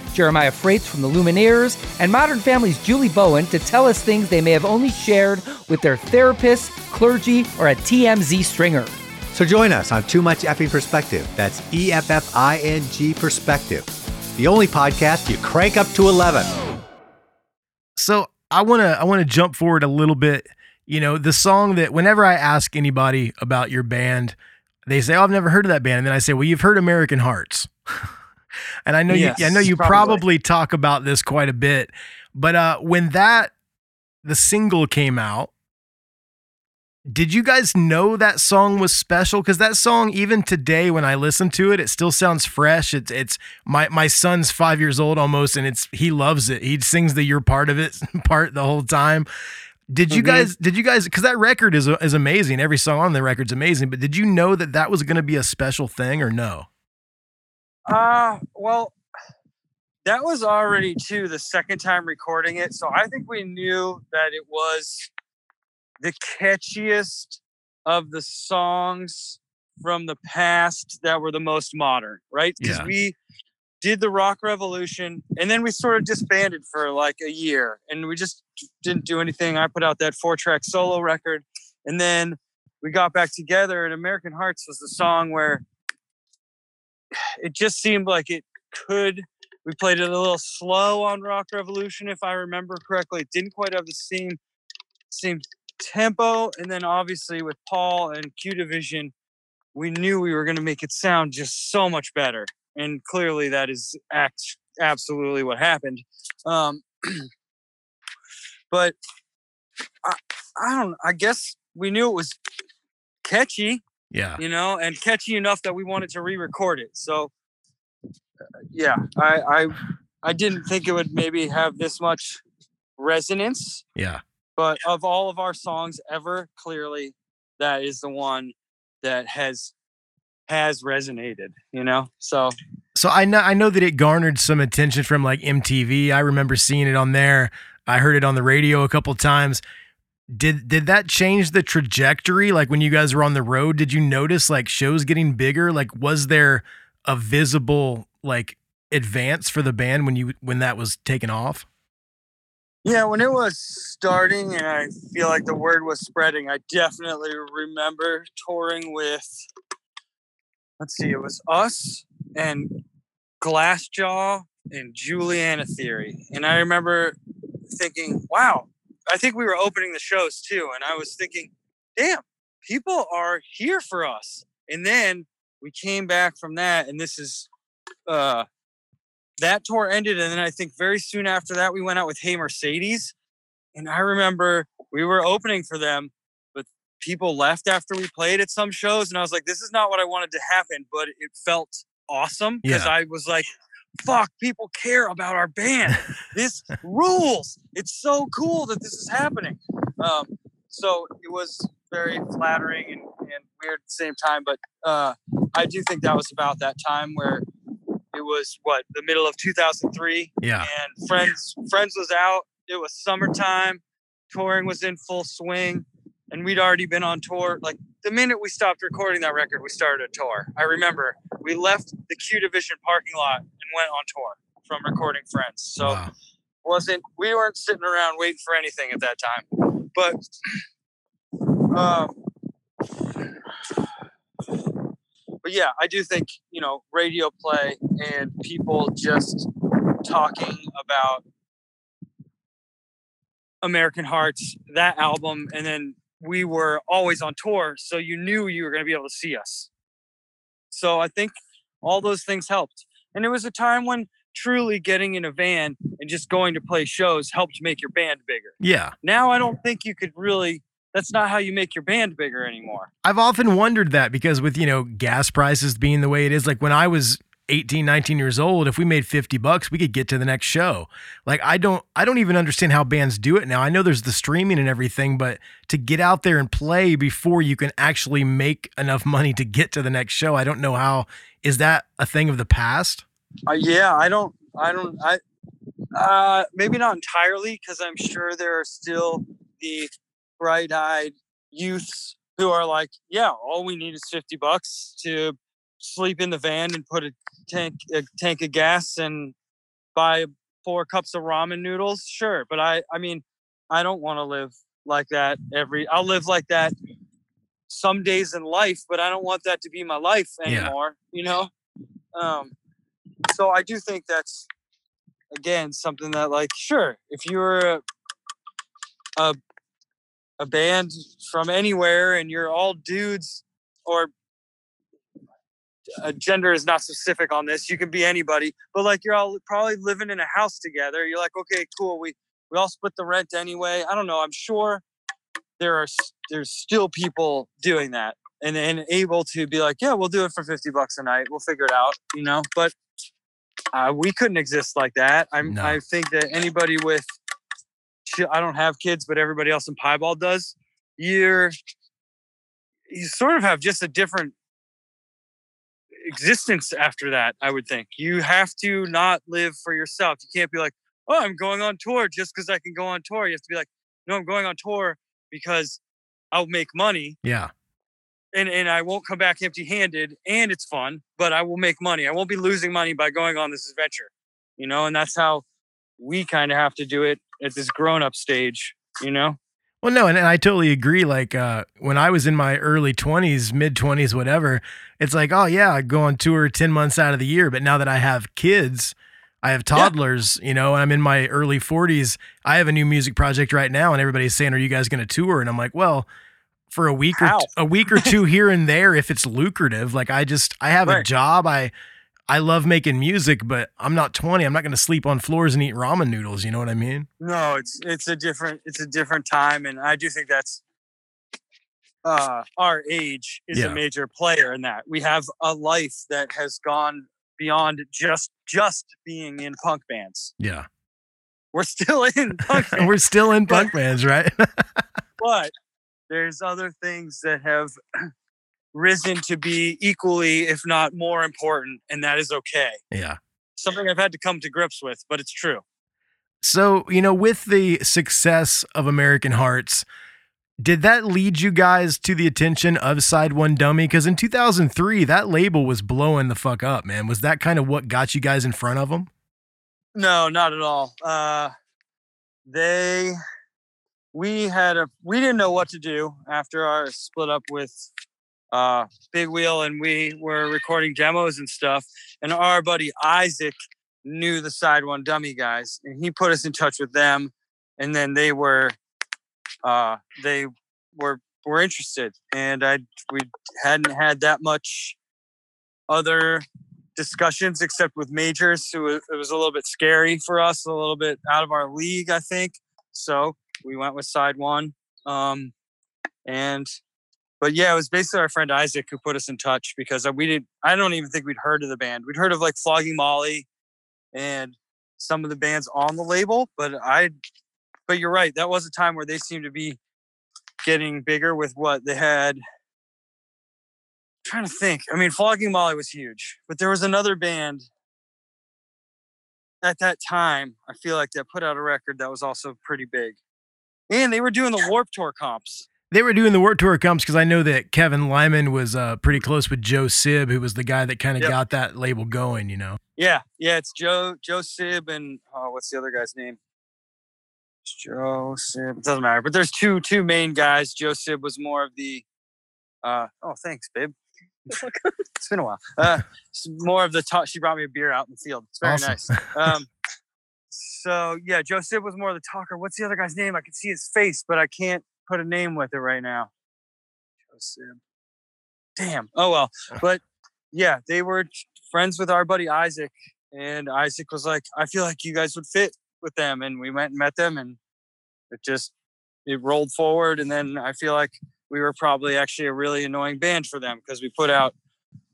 Jeremiah Fraites from the Lumineers, and Modern Family's Julie Bowen to tell us things they may have only shared with their therapist, clergy, or a TMZ stringer. So join us on Too Much Effing Perspective. That's E F F I N G Perspective, the only podcast you crank up to 11. So I want to I want to jump forward a little bit. You know, the song that whenever I ask anybody about your band, they say, "Oh, I've never heard of that band," and then I say, "Well, you've heard American Hearts." and I know Yes, you I know you probably. probably talk about this quite a bit. But uh when that the single came out, did you guys know that song was special? Because that song, even today, when I listen to it, it still sounds fresh. It's it's my my son's five years old almost, and it's he loves it. He sings the "You're part of it" part the whole time. Did you Mhm. guys? Did you guys? Because that record is is amazing. Every song on the record's amazing. But did you know that that was going to be a special thing or no? Uh, well, that was already too the second time recording it. So I think we knew that it was the catchiest of the songs from the past that were the most modern, right? Because Yeah. we did the rock revolution and then we sort of disbanded for like a year and we just didn't do anything. I put out that four track solo record and then we got back together and American Hearts was the song where it just seemed like it could. We played it a little slow on Rock Revolution, if I remember correctly. It didn't quite have the same same tempo, and then obviously with Paul and Q Division, we knew we were going to make it sound just so much better, and clearly that is act absolutely what happened. Um, but I, I don't. I guess we knew it was catchy Yeah. you know, and catchy enough that we wanted to re-record it. So, uh, yeah, I, I, I didn't think it would maybe have this much resonance, Yeah. but of all of our songs ever, clearly that is the one that has has resonated. You know, so So I know I know that it garnered some attention from like MTV. I remember seeing it on there. I heard it on the radio a couple times. Did did that change the trajectory? Like when you guys were on the road, did you notice like shows getting bigger? Like was there a visible like advance for the band when you when that was taken off? Yeah, when it was starting and I feel like the word was spreading, I definitely remember touring with let's see, it was us and Glassjaw and Juliana Theory. And I remember thinking, wow, I think we were opening the shows too, and I was thinking, damn, people are here for us. And then we came back from that, and this is uh that tour ended, and then I think very soon after that we went out with Hey Mercedes, and I remember we were opening for them, but people left after we played at some shows, and I was like, this is not what I wanted to happen, but it felt awesome because Yeah. I was like, fuck, people care about our band. this rules. It's so cool that this is happening. Um, so it was very flattering and, and weird at the same time, but uh, I do think that was about that time where it was what the middle of 2003 Yeah. and friends friends was out it was summertime touring was in full swing and we'd already been on tour like the minute we stopped recording that record we started a tour. I remember we left the q division parking lot and went on tour from recording friends. So Wow. wasn't we weren't sitting around waiting for anything at that time. But um but yeah i do think you know radio play and people just talking about american hearts that album and then we were always on tour so you knew you were going to be able to see us. So i think all those things helped and it was a time when truly getting in a van and just going to play shows helped make your band bigger. Yeah. now i don't think you could really that's not how you make your band bigger anymore. I've often wondered that because with, you know, gas prices being the way it is, like when I was 18, 19 years old, if we made 50 bucks, we could get to the next show. Like I don't I don't even understand how bands do it now. I know there's the streaming and everything, but to get out there and play before you can actually make enough money to get to the next show, I don't know how is that a thing of the past? Uh, yeah, I don't, I don't, I, uh, maybe not entirely because I'm sure there are still the bright-eyed youths who are like, yeah, all we need is 50 bucks to sleep in the van and put a tank, a tank of gas and buy four cups of ramen noodles. Sure, but I, I mean, I don't want to live like that every. I'll live like that some days in life, but I don't want that to be my life Yeah. anymore. You know. Um, so I do think that's again something that like sure if you're a, a a band from anywhere and you're all dudes or uh, gender is not specific on this you can be anybody but like you're all probably living in a house together you're like okay cool we we all split the rent anyway i don't know i'm sure there are there's still people doing that and and able to be like yeah we'll do it for 50 bucks a night we'll figure it out you know but uh, we couldn't exist like that i'm No. i think that anybody with i don't have kids but everybody else in piebald does you're you sort of have just a different existence after that i would think. You have to not live for yourself. You can't be like oh i'm going on tour just because i can go on tour. You have to be like no i'm going on tour because i'll make money. Yeah. and, and i won't come back empty handed and it's fun but i will make money. I won't be losing money by going on this adventure you know and that's how we kind of have to do it at this grown up stage you know? Well, no, and, and I totally agree. Like uh, when I was in my early 20s, mid 20s, whatever, it's like, oh, yeah, I go on tour 10 months out of the year. But now that I have kids, I have toddlers, you know, and I'm in my early 40s. I have a new music project right now, and everybody's saying, Are you guys going to tour? And I'm like, Well, for a week or How? t- a week or two here and there, if it's lucrative, like I just I have a job. I I love making music, but I'm not 20. I'm not going to sleep on floors and eat ramen noodles. You know what I mean? no it's it's a different it's a different time and i do think that's uh our age is Yeah. a major player in that we have a life that has gone beyond just just being in punk bands Yeah. we're still in punk bands We're still in punk bands, right? but there's other things that have risen to be equally if not more important and that is okay yeah. something i've had to come to grips with but it's true So, you know, with the success of American Hearts, did that lead you guys to the attention of Side One Dummy? Because in 2003, that label was blowing the fuck up, man. Was that kind of what got you guys in front of them? No, not at all. Uh, they, we had a, we didn't know what to do after our split up with uh, Big Wheel, and we were recording demos and stuff. And our buddy Isaac knew the Side One Dummy guys, and he put us in touch with them. And then they were uh, they were were interested, and I we hadn't had that much other discussions except with majors, who it was a little bit scary for us, a little bit out of our league, I think. So we went with side one, um, and but yeah, it was basically our friend Isaac who put us in touch because uh, we didn't. I don't even think we'd heard of the band. We'd heard of like Flogging Molly, and some of the bands on the label, but I. But you're right. That was a time where they seemed to be getting bigger with what they had. I'm trying to think. I mean, Flogging Molly was huge, but there was another band at that time. I feel like that put out a record that was also pretty big, and they were doing the Warped Tour comps. They were doing the Warped Tour comps because I know that Kevin Lyman was uh, pretty close with Joe Sib, who was the guy that kind of Yep. got that label going. You know. Yeah, yeah, it's Joe Joe Sib and oh, what's the other guy's name? Joe Sib. It doesn't matter, but there's two two main guys. Joe Sib was more of the. Uh, oh, thanks, babe. it's been a while. Uh, more of the talk. She brought me a beer out in the field. It's very Awesome. nice. Um, so yeah, Joe Sib was more of the talker. What's the other guy's name? I can see his face, but I can't put a name with it right now. Joe Sib. Damn. Oh well, but yeah, they were friends with our buddy Isaac, and Isaac was like, "I feel like you guys would fit with them," and we went and met them, and it just it rolled forward, and then I feel like we were probably actually a really annoying band for them because we put out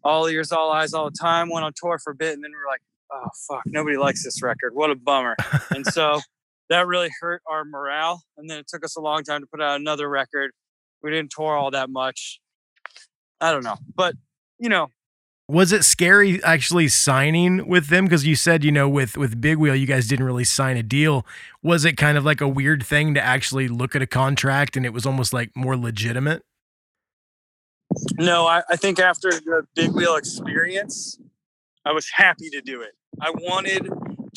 all ears, all eyes, all the time, went on tour for a bit, and then we were like, "Oh fuck, nobody likes this record. What a bummer!" and so that really hurt our morale, and then it took us a long time to put out another record. We didn't tour all that much. I don't know, but you know, Was it scary actually signing with them? Because you said, you know, with with Big Wheel, you guys didn't really sign a deal. Was it kind of like a weird thing to actually look at a contract and it was almost like more legitimate? No, I, I think after the big wheel experience, I was happy to do it. I wanted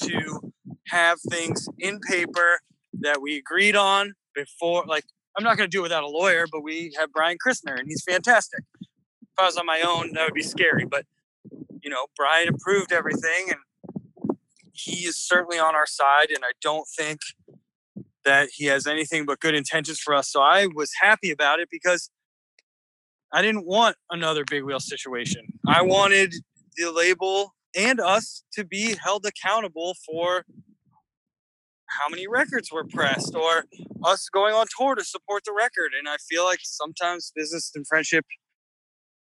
to have things in paper that we agreed on before. Like, I'm not going to do it without a lawyer, but we have Brian Christner, and he's fantastic. If I was on my own, that would be scary. But you know, Brian approved everything, and he is certainly on our side. And I don't think that he has anything but good intentions for us. So I was happy about it because I didn't want another big wheel situation. I wanted the label and us to be held accountable for how many records were pressed or us going on tour to support the record. And I feel like sometimes business and friendship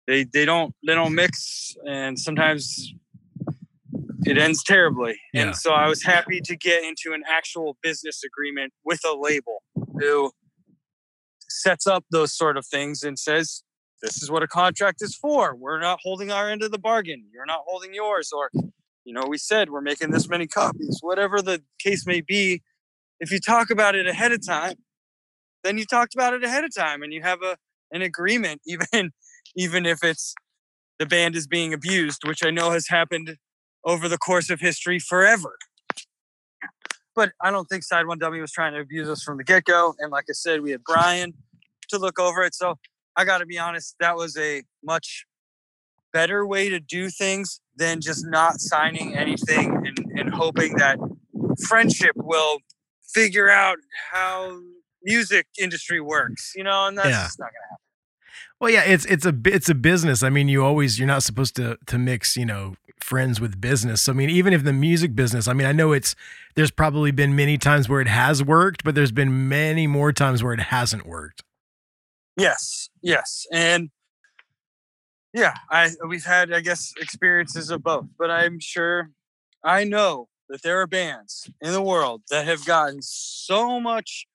they they don't they don't mix and sometimes it ends terribly. Yeah. And so I was happy to get into an actual business agreement with a label who sets up those sort of things and says this is what a contract is for. We're not holding our end of the bargain. You're not holding yours. Or, you know, we said we're making this many copies, whatever the case may be. If you talk about it ahead of time, then you talked about it ahead of time and you have a an agreement, even even if it's the band is being abused, which I know has happened over the course of history forever. But I don't think Side One W was trying to abuse us from the get go. And like I said, we had Brian to look over it. So I got to be honest, that was a much better way to do things than just not signing anything and, and hoping that friendship will figure out how music industry works, you know, and that's Yeah. just not gonna happen. Well, yeah, it's it's a it's a business. I mean, you always you're not supposed to to mix, you know, friends with business. So, I mean, even if the music business, I mean, I know it's there's probably been many times where it has worked, but there's been many more times where it hasn't worked. Yes, yes, and yeah, I we've had I guess experiences of both, but I'm sure I know that there are bands in the world that have gotten so much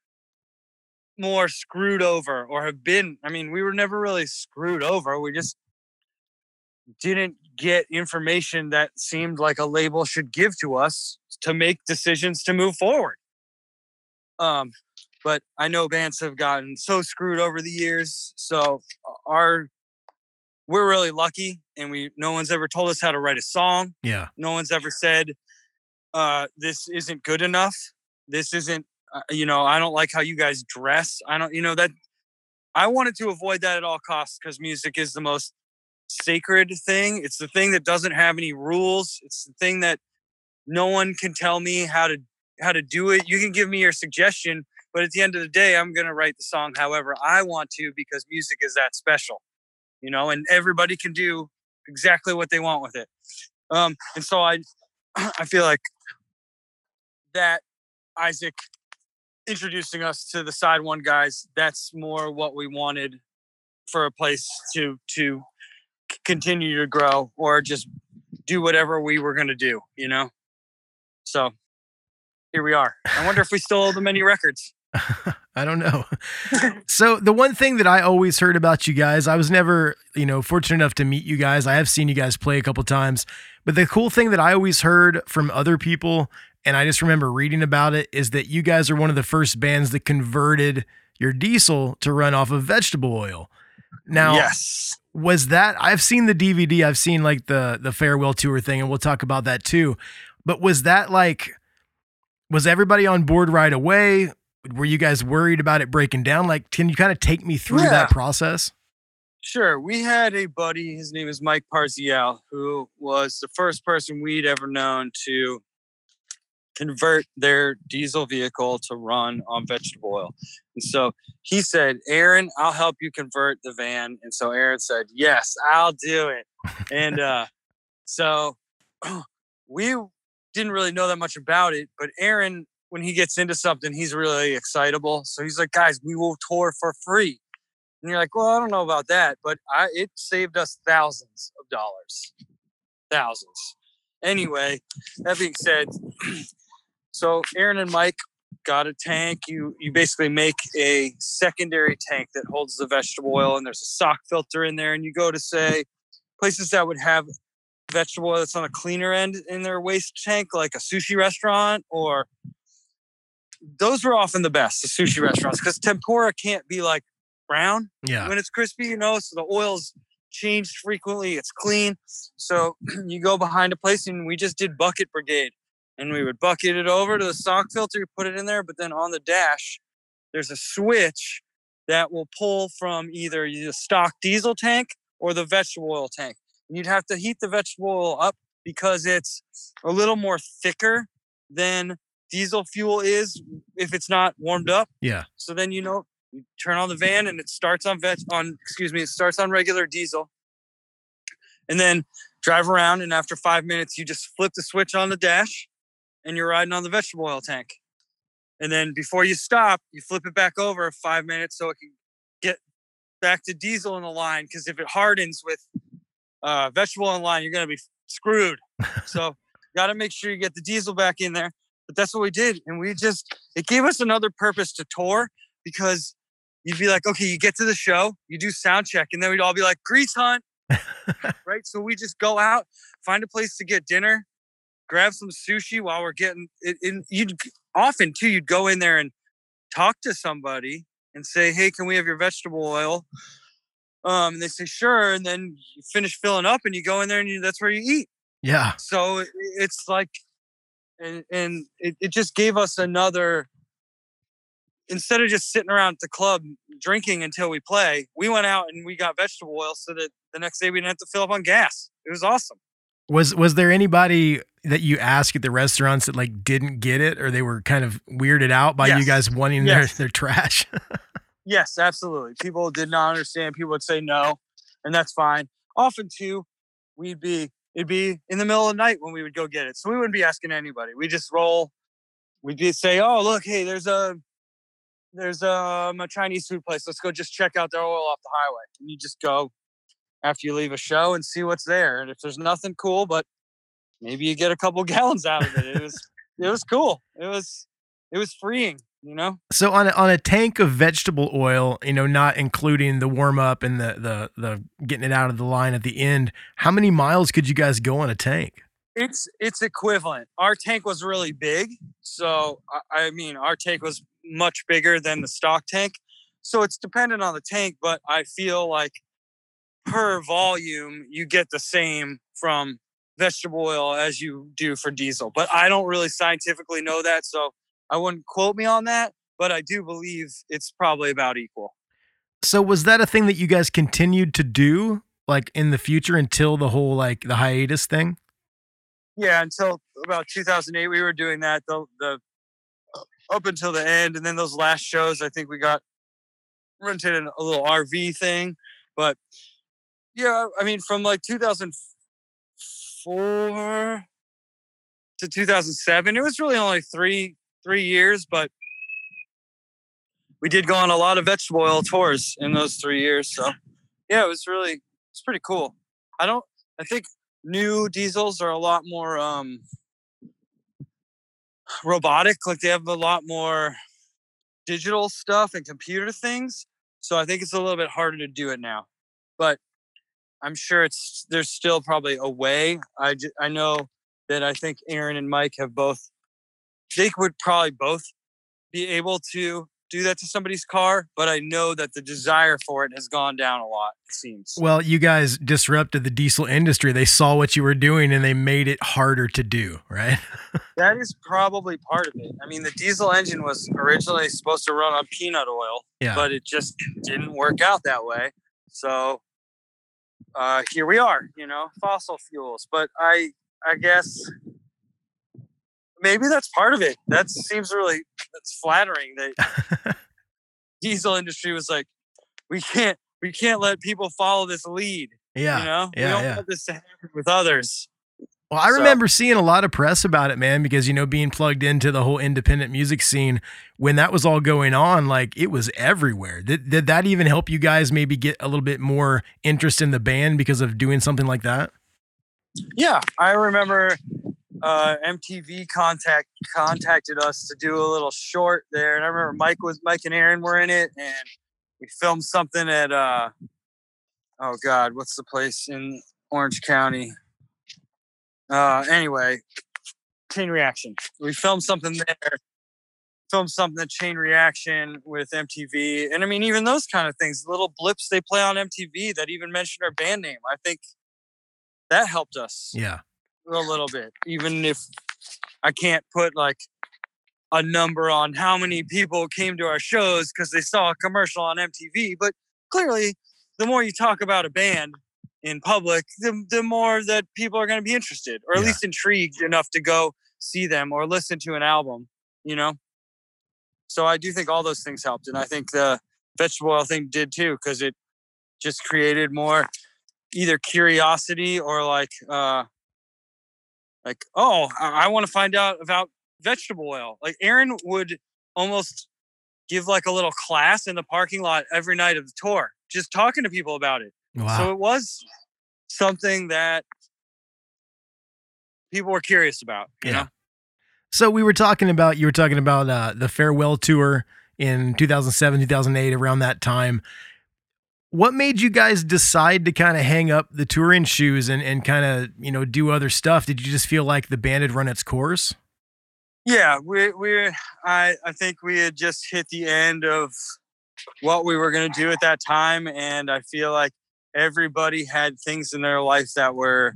more screwed over or have been I mean, we were never really screwed over. We just didn't get information that seemed like a label should give to us to make decisions to move forward. Um but I know bands have gotten so screwed over the years. So our we're really lucky and we no one's ever told us how to write a song. Yeah. No one's ever said uh this isn't good enough. This isn't you know, I don't like how you guys dress. I don't you know that I wanted to avoid that at all costs cuz music is the most sacred thing. It's the thing that doesn't have any rules. It's the thing that no one can tell me how to how to do it. You can give me your suggestion, But at the end of the day, I'm gonna write the song however I want to because music is that special, you know, and everybody can do exactly what they want with it. Um, and so I, I feel like that Isaac introducing us to the side one guys, that's more what we wanted for a place to to continue to grow or just do whatever we were gonna do, you know. So here we are. I wonder if we still owe them any records. I don't know. so the one thing that I always heard about you guys, I was never, you know, fortunate enough to meet you guys. I have seen you guys play a couple times, but the cool thing that I always heard from other people, and I just remember reading about it, is that you guys are one of the first bands that converted your diesel to run off of vegetable oil. Now, yes. was that I've seen the DVD, I've seen like the the farewell tour thing, and we'll talk about that too. But was that like was everybody on board right away? Were you guys worried about it breaking down? Like, can you kind of take me through Yeah. that process? Sure. We had a buddy, his name is Mike Parzial, who was the first person we'd ever known to convert their diesel vehicle to run on vegetable oil. And so he said, Aaron, I'll help you convert the van. And so Aaron said, Yes, I'll do it. And uh, so we didn't really know that much about it, but Aaron, when he gets into something, he's really excitable. So he's like, Guys, we will tour for free. And you're like, well, I don't know about that, but I, it saved us thousands of dollars. Thousands. Anyway, that being said, so Aaron and Mike got a tank. You you basically make a secondary tank that holds the vegetable oil, and there's a sock filter in there. And you go to say places that would have vegetable oil that's on a cleaner end in their waste tank, like a sushi restaurant or those were often the best, the sushi restaurants, because tempura can't be like brown Yeah. when it's crispy, you know, so the oil's changed frequently, it's clean. So you go behind a place and we just did bucket brigade and we would bucket it over to the stock filter, you put it in there, but then on the dash, there's a switch that will pull from either the stock diesel tank or the vegetable oil tank. And you'd have to heat the vegetable oil up because it's a little more thicker than diesel fuel is if it's not warmed up. Yeah. So then you know you turn on the van and it starts on veg on excuse me, it starts on regular diesel. And then drive around and after five minutes you just flip the switch on the dash and you're riding on the vegetable oil tank. And then before you stop, you flip it back over five minutes so it can get back to diesel in the line. Because if it hardens with uh, vegetable in line, you're gonna be screwed. so got to make sure you get the diesel back in there. But that's what we did, and we just it gave us another purpose to tour because you'd be like, okay, you get to the show, you do sound check, and then we'd all be like, grease hunt, right? So we just go out, find a place to get dinner, grab some sushi while we're getting it. And you'd often too, you'd go in there and talk to somebody and say, hey, can we have your vegetable oil? Um, and they say sure, and then you finish filling up, and you go in there, and you, that's where you eat. Yeah. So it- it's like, and and it, it just gave us another. Instead of just sitting around at the club drinking until we play, we went out and we got vegetable oil so that the next day we didn't have to fill up on gas. It was awesome. Was was there anybody that you asked at the restaurants that like didn't get it or they were kind of weirded out by you guys wanting Yes. their their trash? Yes, absolutely. People did not understand. People would say no, and that's fine. Often too, we'd be it'd be in the middle of the night when we would go get it, so we wouldn't be asking anybody. We just roll. We'd be say, "Oh, look, hey, there's a there's um, a Chinese food place. Let's go just check out their oil off the highway." And you just go after you leave a show and see what's there. And if there's nothing cool, but maybe you get a couple gallons out of it. It was it was cool. It was it was freeing, you know. So on a, on a tank of vegetable oil, you know, not including the warm up and the the the getting it out of the line at the end, how many miles could you guys go on a tank? it's it's equivalent. Our tank was really big, so I, I mean our tank was much bigger than the stock tank. So it's dependent on the tank, but I feel like per volume you get the same from vegetable oil as you do for diesel. But I don't really scientifically know that, so I wouldn't quote me on that. But I do believe it's probably about equal. So was that a thing that you guys continued to do like in the future until the whole like the hiatus thing? Yeah, until about 2008, we were doing that. The the uh, up until the end, and then those last shows, I think we got rented a little RV thing. But yeah, I mean, from like 2004 to 2007, it was really only three three years, but we did go on a lot of vegetable oil tours in those three years. So yeah, it was really it's pretty cool. I don't. I think new diesels are a lot more um robotic. Like they have a lot more digital stuff and computer things. So I think it's a little bit harder to do it now. But I'm sure it's there's still probably a way. I I know that I think Aaron and Mike have both. They would probably both be able to do that to somebody's car, but I know that the desire for it has gone down a lot. It seems. Well, you guys disrupted the diesel industry. They saw what you were doing and they made it harder to do, right? That is probably part of it. I mean, the diesel engine was originally supposed to run on peanut oil, Yeah. but it just didn't work out that way. So uh, here we are, you know, fossil fuels. But I, I guess maybe that's part of it. That seems really that's flattering that diesel industry was like, we can't, we can't let people follow this lead. yeah. You know, we don't yeah. want this to happen with others. Well, I So- remember seeing a lot of press about it, man, because you know, being plugged into the whole independent music scene when that was all going on, like it was everywhere. Did, did that even help you guys maybe get a little bit more interest in the band because of doing something like that? Yeah, I remember uh, MTV contact contacted us to do a little short there, and I remember Mike was Mike and Aaron were in it, and we filmed something at uh, oh God, what's the place in Orange County? Uh, anyway, Chain Reaction. We filmed something there. Filmed something at Chain Reaction with MTV, and I mean even those kind of things, little blips they play on MTV that even mention our band name. I think that helped us Yeah. a little bit, even if I can't put like a number on how many people came to our shows because they saw a commercial on MTV. But clearly, the more you talk about a band in public, the, the more that people are going to be interested or at Yeah. least intrigued enough to go see them or listen to an album, you know? So I do think all those things helped. And I think the vegetable oil thing did too, because it just created more either curiosity or like, uh, like oh i, I want to find out about vegetable oil like aaron would almost give like a little class in the parking lot every night of the tour just talking to people about it Wow. so it was something that people were curious about you Yeah. know So we were talking about you were talking about uh, the farewell tour in 2007, 2008, around that time. What made you guys decide to kind of hang up the touring shoes and, and kind of you know do other stuff? Did you just feel like the band had run its course? yeah we we i i think we had just hit the end of what we were going to do at that time and i feel like everybody had things in their life that were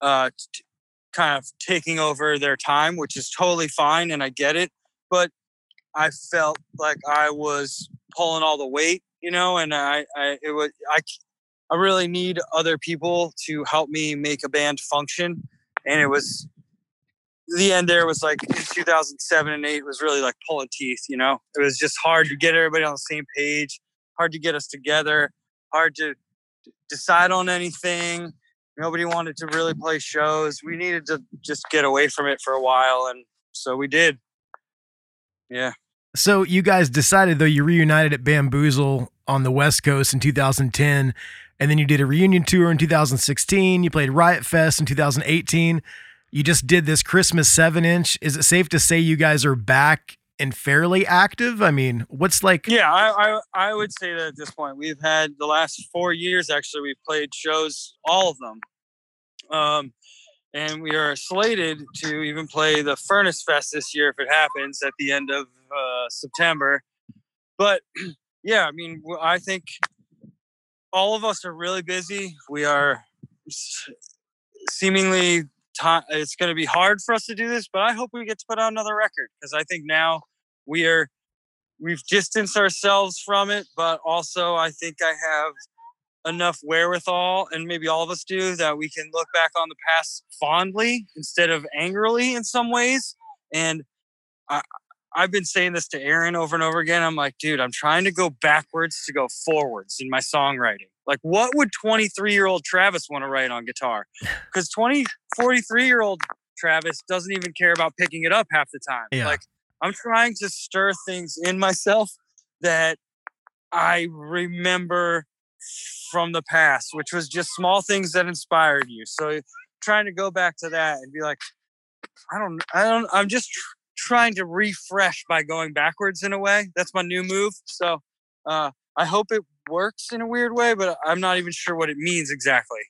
uh t- kind of taking over their time which is totally fine and i get it but i felt like i was pulling all the weight you know and i i it was i i really need other people to help me make a band function and it was the end there was like in 2007 and 8 was really like pulling teeth you know? It was just hard to get everybody on the same page hard to get us together hard to decide on anything nobody wanted to really play shows we needed to just get away from it for a while and so we did yeah So you guys decided though you reunited at Bamboozle on the West Coast in 2010, and then you did a reunion tour in 2016. You played Riot Fest in 2018. You just did this Christmas seven inch. Is it safe to say you guys are back and fairly active? I mean, what's like? yeah I, I i would say that at this point we've had the last four years actually we've played shows all of them um and we are slated to even play the furnace fest this year if it happens at the end of uh, september but yeah i mean I think all of us are really busy we are seemingly it's going to be hard for us to do this but i hope we get to put out another record because i think now we are we've distanced ourselves from it but also i think i have enough wherewithal and maybe all of us do that we can look back on the past fondly instead of angrily in some ways and i I've been saying this to Aaron over and over again. I'm like, dude, I'm trying to go backwards to go forwards in my songwriting. Like, what would 23 year old Travis want to write on guitar? Because 20, 43 year old Travis doesn't even care about picking it up half the time. Yeah. Like, I'm trying to stir things in myself that I remember from the past, which was just small things that inspired you. So trying to go back to that and be like, I don't, I don't, I'm just tr- trying to refresh by going backwards in a way. That's my new move. So uh, I hope it works in a weird way, but I'm not even sure what it means exactly.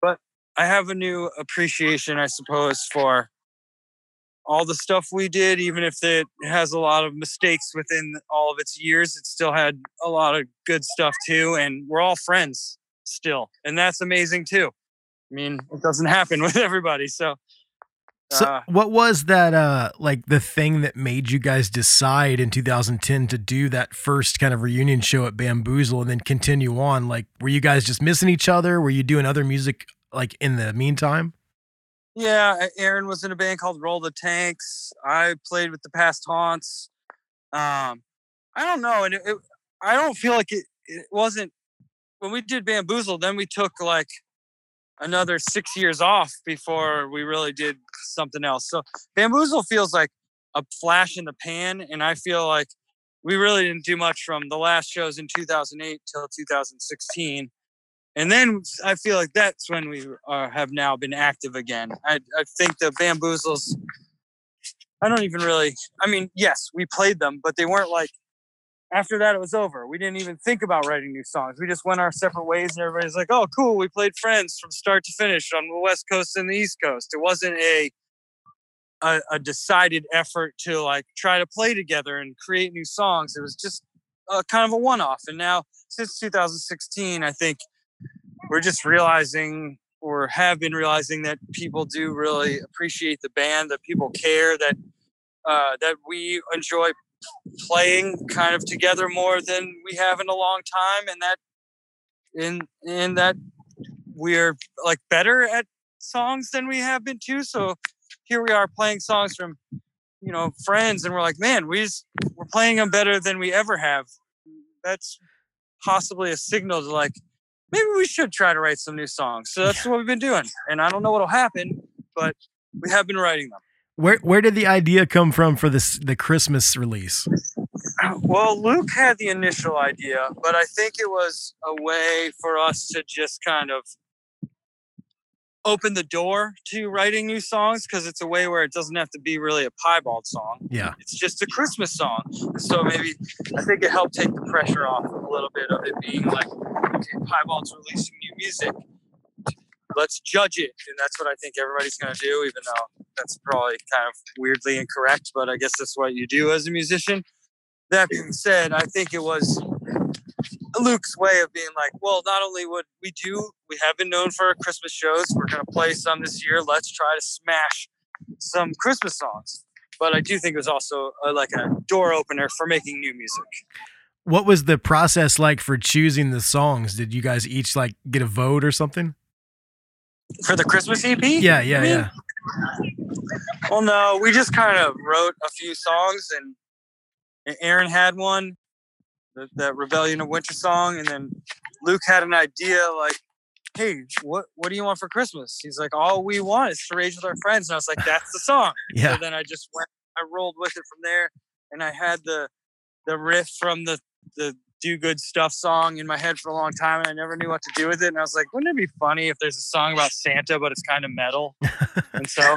But I have a new appreciation, I suppose, for all the stuff we did, even if it has a lot of mistakes within all of its years, it still had a lot of good stuff too. And we're all friends still. And that's amazing too. I mean, it doesn't happen with everybody. So, So uh, what was that uh like the thing that made you guys decide in 2010 to do that first kind of reunion show at Bamboozle and then continue on? Like were you guys just missing each other? Were you doing other music like in the meantime? Yeah, Aaron was in a band called Roll the Tanks. I played with the Past Haunts. Um, I don't know. And it, it, I don't feel like it, it wasn't when we did Bamboozle, then we took like another six years off before we really did something else. So Bamboozle feels like a flash in the pan. And I feel like we really didn't do much from the last shows in 2008 till 2016. And then I feel like that's when we uh, have now been active again. I, I think the Bamboozles, I don't even really, I mean, yes, we played them, but they weren't like, after that it was over. We didn't even think about writing new songs. We just went our separate ways and everybody's like, oh, cool, we played Friends from start to finish on the West Coast and the East Coast. It wasn't a, a, a decided effort to like try to play together and create new songs. It was just a, kind of a one off. And now since 2016, I think we're just realizing or have been realizing that people do really appreciate the band, that people care, that uh, that we enjoy playing kind of together more than we have in a long time, and that in in that we're like better at songs than we have been too. So here we are playing songs from you know friends, and we're like, man, we just we're playing them better than we ever have. That's possibly a signal to like maybe we should try to write some new songs. So that's what we've been doing. And I don't know what'll happen, but we have been writing them. Where where did the idea come from for this the Christmas release? Well, Luke had the initial idea, but I think it was a way for us to just kind of open the door to writing new songs because it's a way where it doesn't have to be really a piebald song. Yeah. It's just a Christmas song. So maybe I think it helped take the pressure off a little bit of it being like, okay, piebald's releasing new music. Let's judge it. And that's what I think everybody's going to do, even though that's probably kind of weirdly incorrect, but I guess that's what you do as a musician. That being said, I think it was Luke's way of being like, well, not only would we do, we have been known for our Christmas shows. We're going to play some this year. Let's try to smash some Christmas songs. But I do think it was also uh like a door opener for making new music. What was the process like for choosing the songs? Did you guys each like get a vote or something? For the Christmas EP? Yeah, yeah, I mean, yeah. Well, no, we just kind of wrote a few songs, and Aaron had one, the, that Rebellion of Winter song, and then Luke had an idea like, "Hey, what what do you want for Christmas?" He's like, "All we want is to rage with our friends," and I was like, "That's the song." Yeah. So then I just went, I rolled with it from there, and I had the the riff from the the do good stuff song in my head for a long time and I never knew what to do with it. And I was like, wouldn't it be funny if there's a song about Santa, but it's kind of metal? and so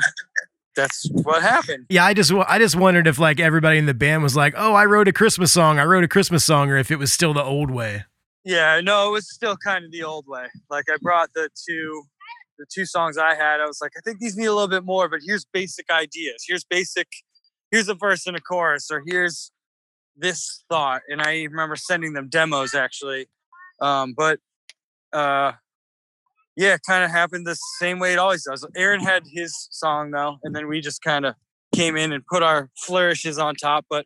that's what happened. Yeah, I just I just wondered if like everybody in the band was like, "Oh, I wrote a Christmas song. I wrote a Christmas song," or if it was still the old way. Yeah, no, it was still kind of the old way. Like I brought the two the two songs I had. I was like, I think these need a little bit more, but here's basic ideas. Here's basic here's a verse and a chorus, or here's this thought. And I remember sending them demos actually. Um, but uh yeah, it kind of happened the same way it always does. Aaron had his song though, and then we just kind of came in and put our flourishes on top, but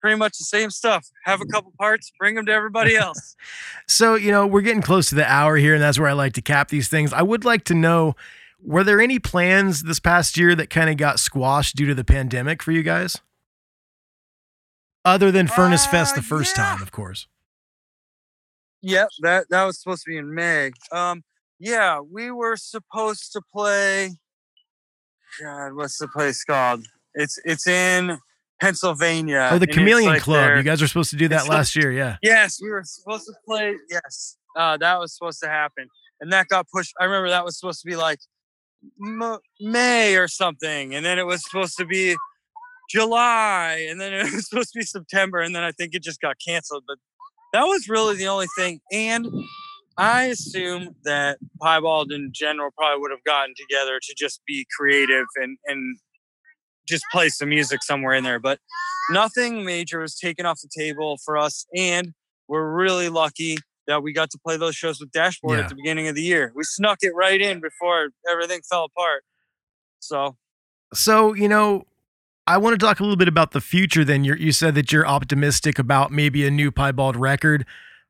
pretty much the same stuff. Have a couple parts, bring them to everybody else. So, you know, we're getting close to the hour here, and that's where I like to cap these things. I would like to know were there any plans this past year that kind of got squashed due to the pandemic for you guys? Other than Furnace Fest Uh, the first yeah. time, of course. Yep, that that was supposed to be in May. Um, yeah, we were supposed to play. God, what's the place called? It's it's in Pennsylvania. oh, the Chameleon like Club. their- You guys were supposed to do that last year. Yeah. Yes, we were supposed to play. Yes, uh, that was supposed to happen, and that got pushed. I remember that was supposed to be like M- May or something, and then it was supposed to be July, and then it was supposed to be September, and then I think it just got canceled. But that was really the only thing. And I assume that Piebald in general probably would have gotten together to just be creative and and just play some music somewhere in there. But nothing major was taken off the table for us, and we're really lucky that we got to play those shows with Dashboard Yeah. at the beginning of the year. We snuck it right in before everything fell apart. So So, you know, I want to talk a little bit about the future then. you you said that you're optimistic about maybe a new Piebald record.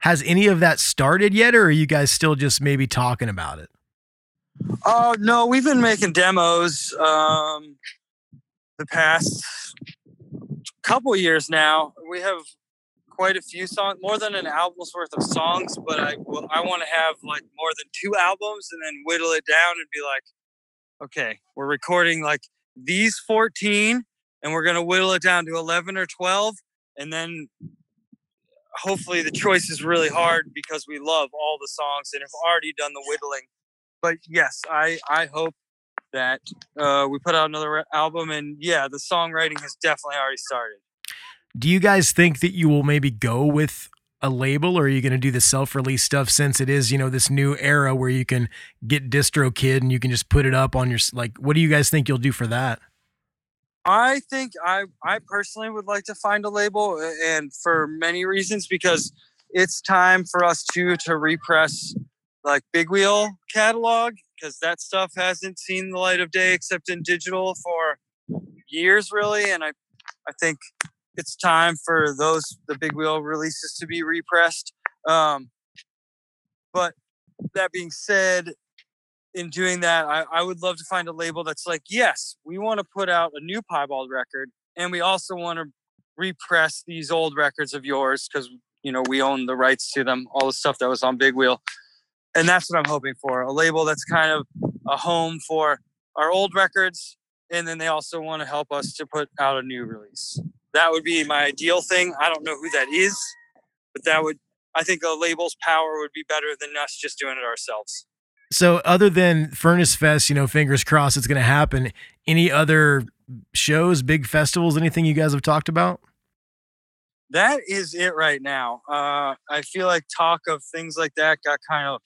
Has any of that started yet, or are you guys still just maybe talking about it? Oh no, we've been making demos um, the past couple years now. We have quite a few songs, more than an album's worth of songs. But I I want to have like more than two albums, and then whittle it down and be like, okay, we're recording like these fourteen, and we're gonna whittle it down to eleven or twelve, and then hopefully the choice is really hard because we love all the songs and have already done the whittling but yes, I I hope that uh, we put out another album, and yeah, the songwriting has definitely already started. Do you guys think that you will maybe go with a label, or are you going to do the self-release stuff since it is, you know, this new era where you can get DistroKid and you can just put it up on your like? What do you guys think you'll do for that? I think I I personally would like to find a label, and for many reasons, because it's time for us to to repress like Big Wheel catalog because that stuff hasn't seen the light of day except in digital for years, really, and I I think it's time for those the Big Wheel releases to be repressed. Um, but that being said, in doing that, I, I would love to find a label that's like, yes, we want to put out a new Piebald record, and we also want to repress these old records of yours because you know we own the rights to them, all the stuff that was on Big Wheel, and that's what I'm hoping for. A label that's kind of a home for our old records, and then they also want to help us to put out a new release. That would be my ideal thing. I don't know who that is, but that would I think a label's power would be better than us just doing it ourselves. So, other than Furnace Fest, you know, fingers crossed it's going to happen. Any other shows, big festivals, anything you guys have talked about? that is it right now. Uh, I feel like talk of things like that got kind of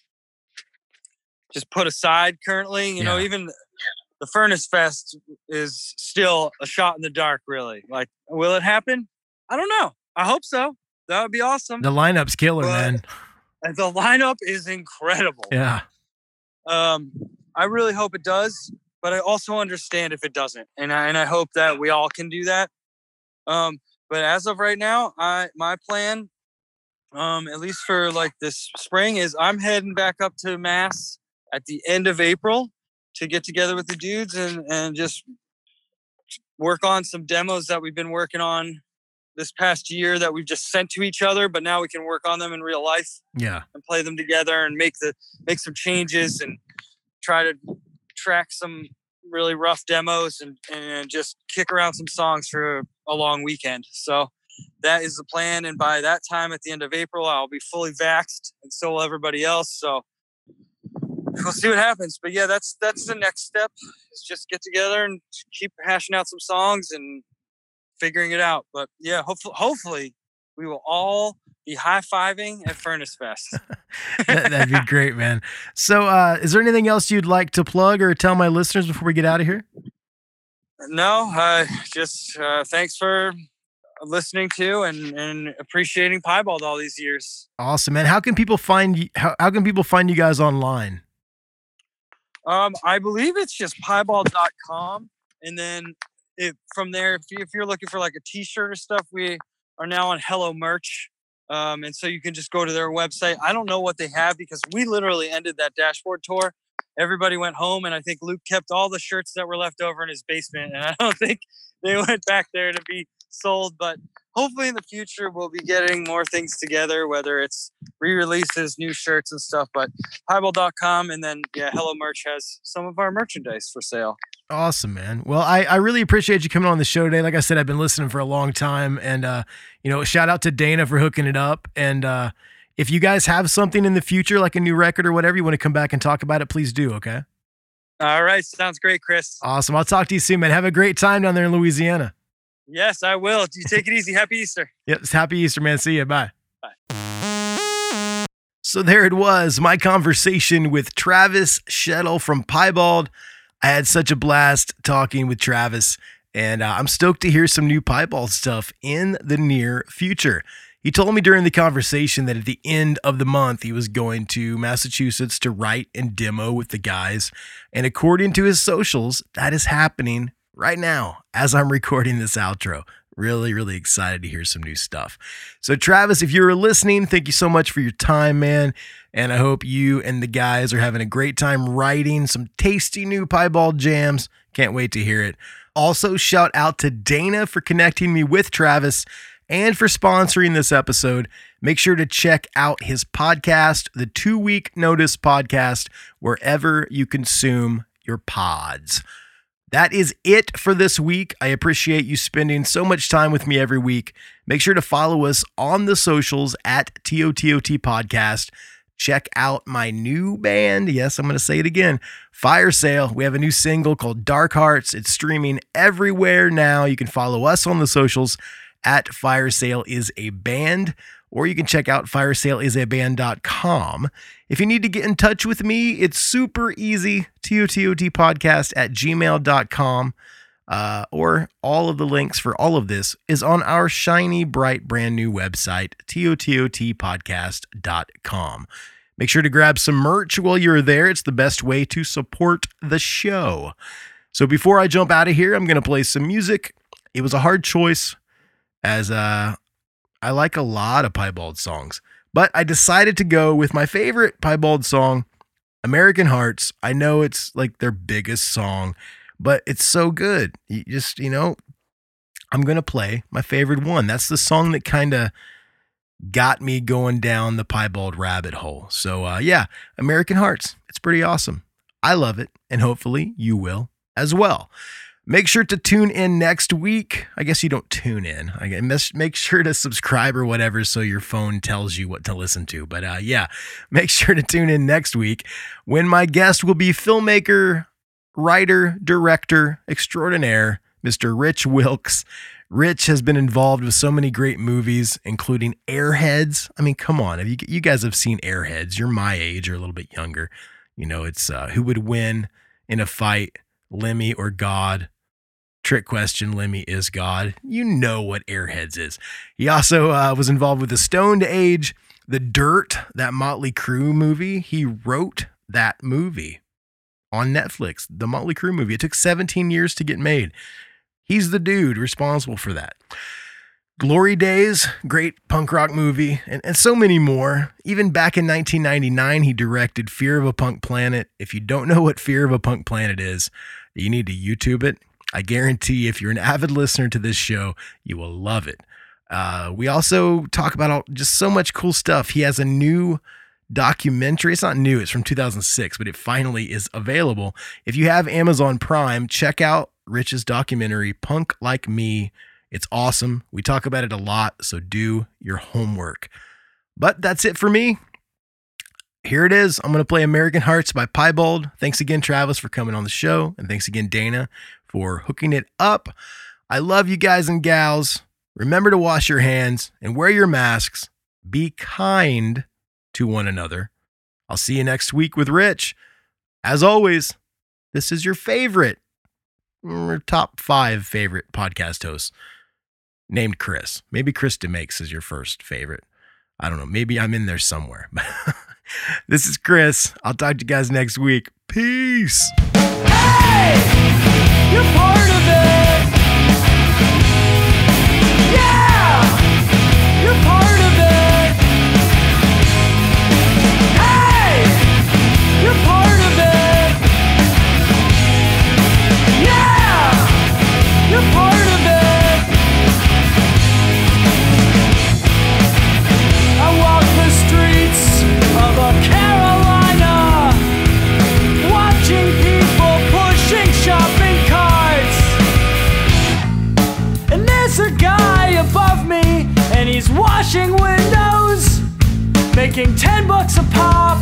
just put aside currently. You know, even the Furnace Fest is still a shot in the dark, really. Like, will it happen? I don't know. I hope so. That would be awesome. The lineup's killer, But- man. The lineup is incredible. Yeah. Um, I really hope it does, but I also understand if it doesn't, and I, and I hope that we all can do that. Um, but as of right now, I my plan, um, at least for like this spring, is I'm heading back up to Mass at the end of April to get together with the dudes and and just work on some demos that we've been working on this past year that we've just sent to each other, but now we can work on them in real life Yeah. and play them together and make the make some changes and try to track some really rough demos and, and just kick around some songs for a long weekend. So that is the plan. And by that time at the end of April, I'll be fully vaxxed and so will everybody else. So we'll see what happens. But yeah, that's that's the next step is just get together and keep hashing out some songs and figuring it out. But yeah, hopefully hopefully we will all be high fiving at Furnace Fest. That, that'd be great, man. So, uh, is there anything else you'd like to plug or tell my listeners before we get out of here? No, uh, just uh, thanks for listening to and, and appreciating Piebald all these years. Awesome, man. How can people find you? How, how can people find you guys online? Um, I believe it's just piebald.com. And then if, from there, if, you, if you're looking for like a t-shirt or stuff, we are now on Hello Merch. Um, and so you can just go to their website. I don't know what they have because we literally ended that dashboard tour. Everybody went home, and I think Luke kept all the shirts that were left over in his basement. And I don't think they went back there to be sold. But hopefully in the future we'll be getting more things together, whether it's re-releases, new shirts and stuff. But piebald.com and then yeah, Hello Merch has some of our merchandise for sale. Awesome, man. Well, I, I really appreciate you coming on the show today. Like I said, I've been listening for a long time. And, uh, you know, shout out to Dana for hooking it up. And uh, if you guys have something in the future, like a new record or whatever, you want to come back and talk about it, please do. Okay. All right. Sounds great, Chris. Awesome. I'll talk to you soon, man. Have a great time down there in Louisiana. Yes, I will. You take it easy. Happy Easter. Yep. Happy Easter, man. See you. Bye. So there it was, my conversation with Travis Shettel from Piebald. I had such a blast talking with Travis, and uh, I'm stoked to hear some new Piebald stuff in the near future. He told me during the conversation that at the end of the month, he was going to Massachusetts to write and demo with the guys. And according to his socials, that is happening right now as I'm recording this outro. Really, really excited to hear some new stuff. So, Travis, if you're listening, thank you so much for your time, man. And I hope you and the guys are having a great time writing some tasty new piebald jams. Can't wait to hear it. Also, shout out to Dana for connecting me with Travis and for sponsoring this episode. Make sure to check out his podcast, the Two Week Notice Podcast, wherever you consume your pods. That is it for this week. I appreciate you spending so much time with me every week. Make sure to follow us on the socials at TOTOT Podcast. Check out my new band. Yes, I'm going to say it again Fire Sale. We have a new single called Dark Hearts. It's streaming everywhere now. You can follow us on the socials at Fire Sale is a band, or you can check out firesalesaband.com. If you need to get in touch with me, it's super easy. TOTOT podcast at gmail.com. Uh, or all of the links for all of this is on our shiny, bright, brand new website, tototpodcast.com. Make sure to grab some merch while you're there. It's the best way to support the show. So before I jump out of here, I'm going to play some music. It was a hard choice as uh, I like a lot of Piebald songs, but I decided to go with my favorite Piebald song, American Hearts. I know it's like their biggest song, but it's so good. You just, you know, I'm going to play my favorite one. That's the song that kind of got me going down the Piebald rabbit hole. So, uh, yeah, American Hearts. It's pretty awesome. I love it, and hopefully you will as well. Make sure to tune in next week. I guess you don't tune in. I make sure to subscribe or whatever so your phone tells you what to listen to. But uh, yeah, make sure to tune in next week when my guest will be filmmaker, writer, director extraordinaire, Mr. Rich Wilkes. Rich has been involved with so many great movies, including Airheads. I mean, come on, you, you guys have seen Airheads. You're my age or a little bit younger. You know, it's uh, who would win in a fight, Lemmy or God? Trick question, Lemmy is God. You know what Airheads is. He also uh, was involved with the Stoned Age, The Dirt, that Motley Crue movie. He wrote that movie on Netflix, the Motley Crue movie. It took 17 years to get made. He's the dude responsible for that. Glory Days, great punk rock movie, and, and so many more. Even back in 1999, he directed Fear of a Punk Planet. If you don't know what Fear of a Punk Planet is, you need to YouTube it. I guarantee if you're an avid listener to this show, you will love it. Uh, we also talk about all, just so much cool stuff. He has a new documentary. It's not new, it's from 2006, but it finally is available. If you have Amazon Prime, check out Rich's documentary, Punk Like Me. It's awesome. We talk about it a lot, so do your homework. But that's it for me. Here it is. I'm going to play American Hearts by Piebald. Thanks again, Travis, for coming on the show. And thanks again, Dana, for hooking it up. I love you guys and gals. Remember to wash your hands and wear your masks. Be kind to one another. I'll see you next week with Rich. As always, this is your favorite, mm, or top five favorite podcast hosts named Chris. Maybe Chris DeMakes is your first favorite. I don't know. Maybe I'm in there somewhere. this is Chris. I'll talk to you guys next week. Peace. Hey! You're part of it! Making ten bucks a pop.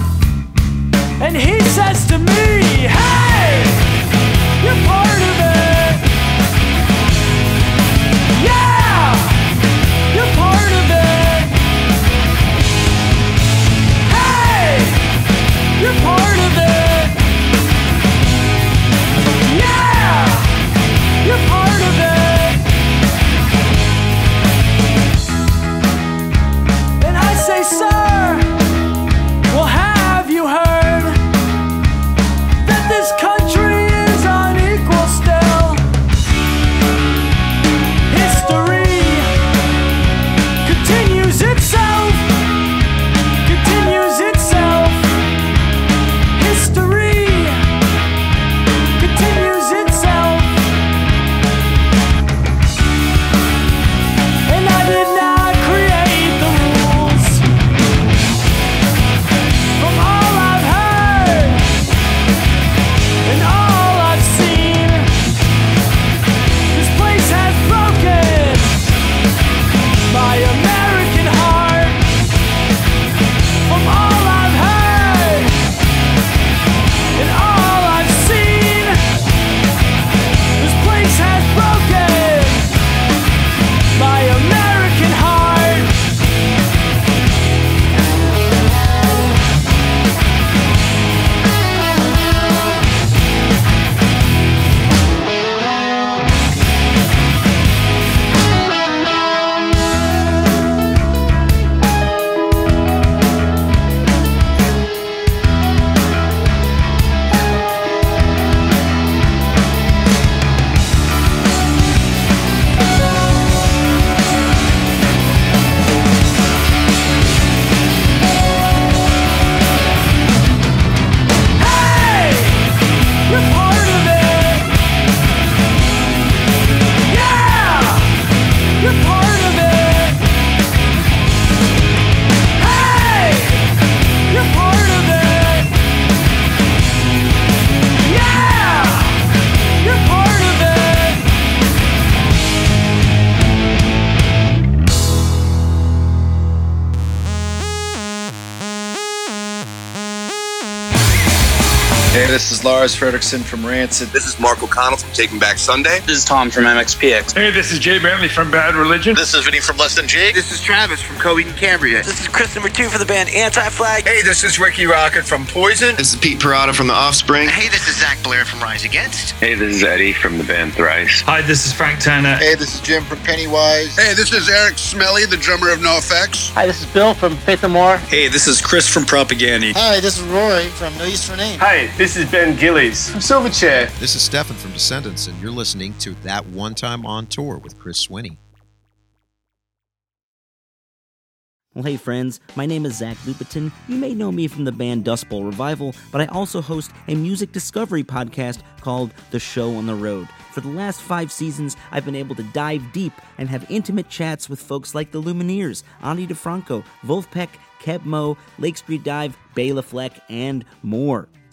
And he says to me, Hey, you're part of it. Lars Frederiksen from Rancid. This is Mark O'Connell from Taking Back Sunday. This is Tom from MXPX. Hey, this is Jay Bentley from Bad Religion. This is Vinny from Less Than Jake. This is Travis from Coheed and Cambria. This is Chris number two for the band Anti Flag. Hey, this is Rikki Rockett from Poison. This is Pete Parada from The Offspring. Hey, this is Zach Blair from Rise Against. Hey, this is Eddie from the band Thrice. Hi, this is Frank Turner. Hey, this is Jim from Pennywise. Hey, this is Eric Smelly, the drummer of NoFX. Hi, this is Bill from Faith No More. Hey, this is Chris from Propaganda. Hi, this is Roy from No Use for Name. Hi, this is Ben Gillies from Silverchair. This is Stefan from Descendents, and you're listening to That One Time on Tour with Chris Swinney. Well, hey friends, my name is Zach Lupetin. You may know me from the band Dust Bowl Revival, but I also host a music discovery podcast called The Show on the Road. For the last five seasons, I've been able to dive deep and have intimate chats with folks like the Lumineers, Ani DiFranco, Vulfpeck, Keb Mo, Lake Street Dive, Bela Fleck, and more.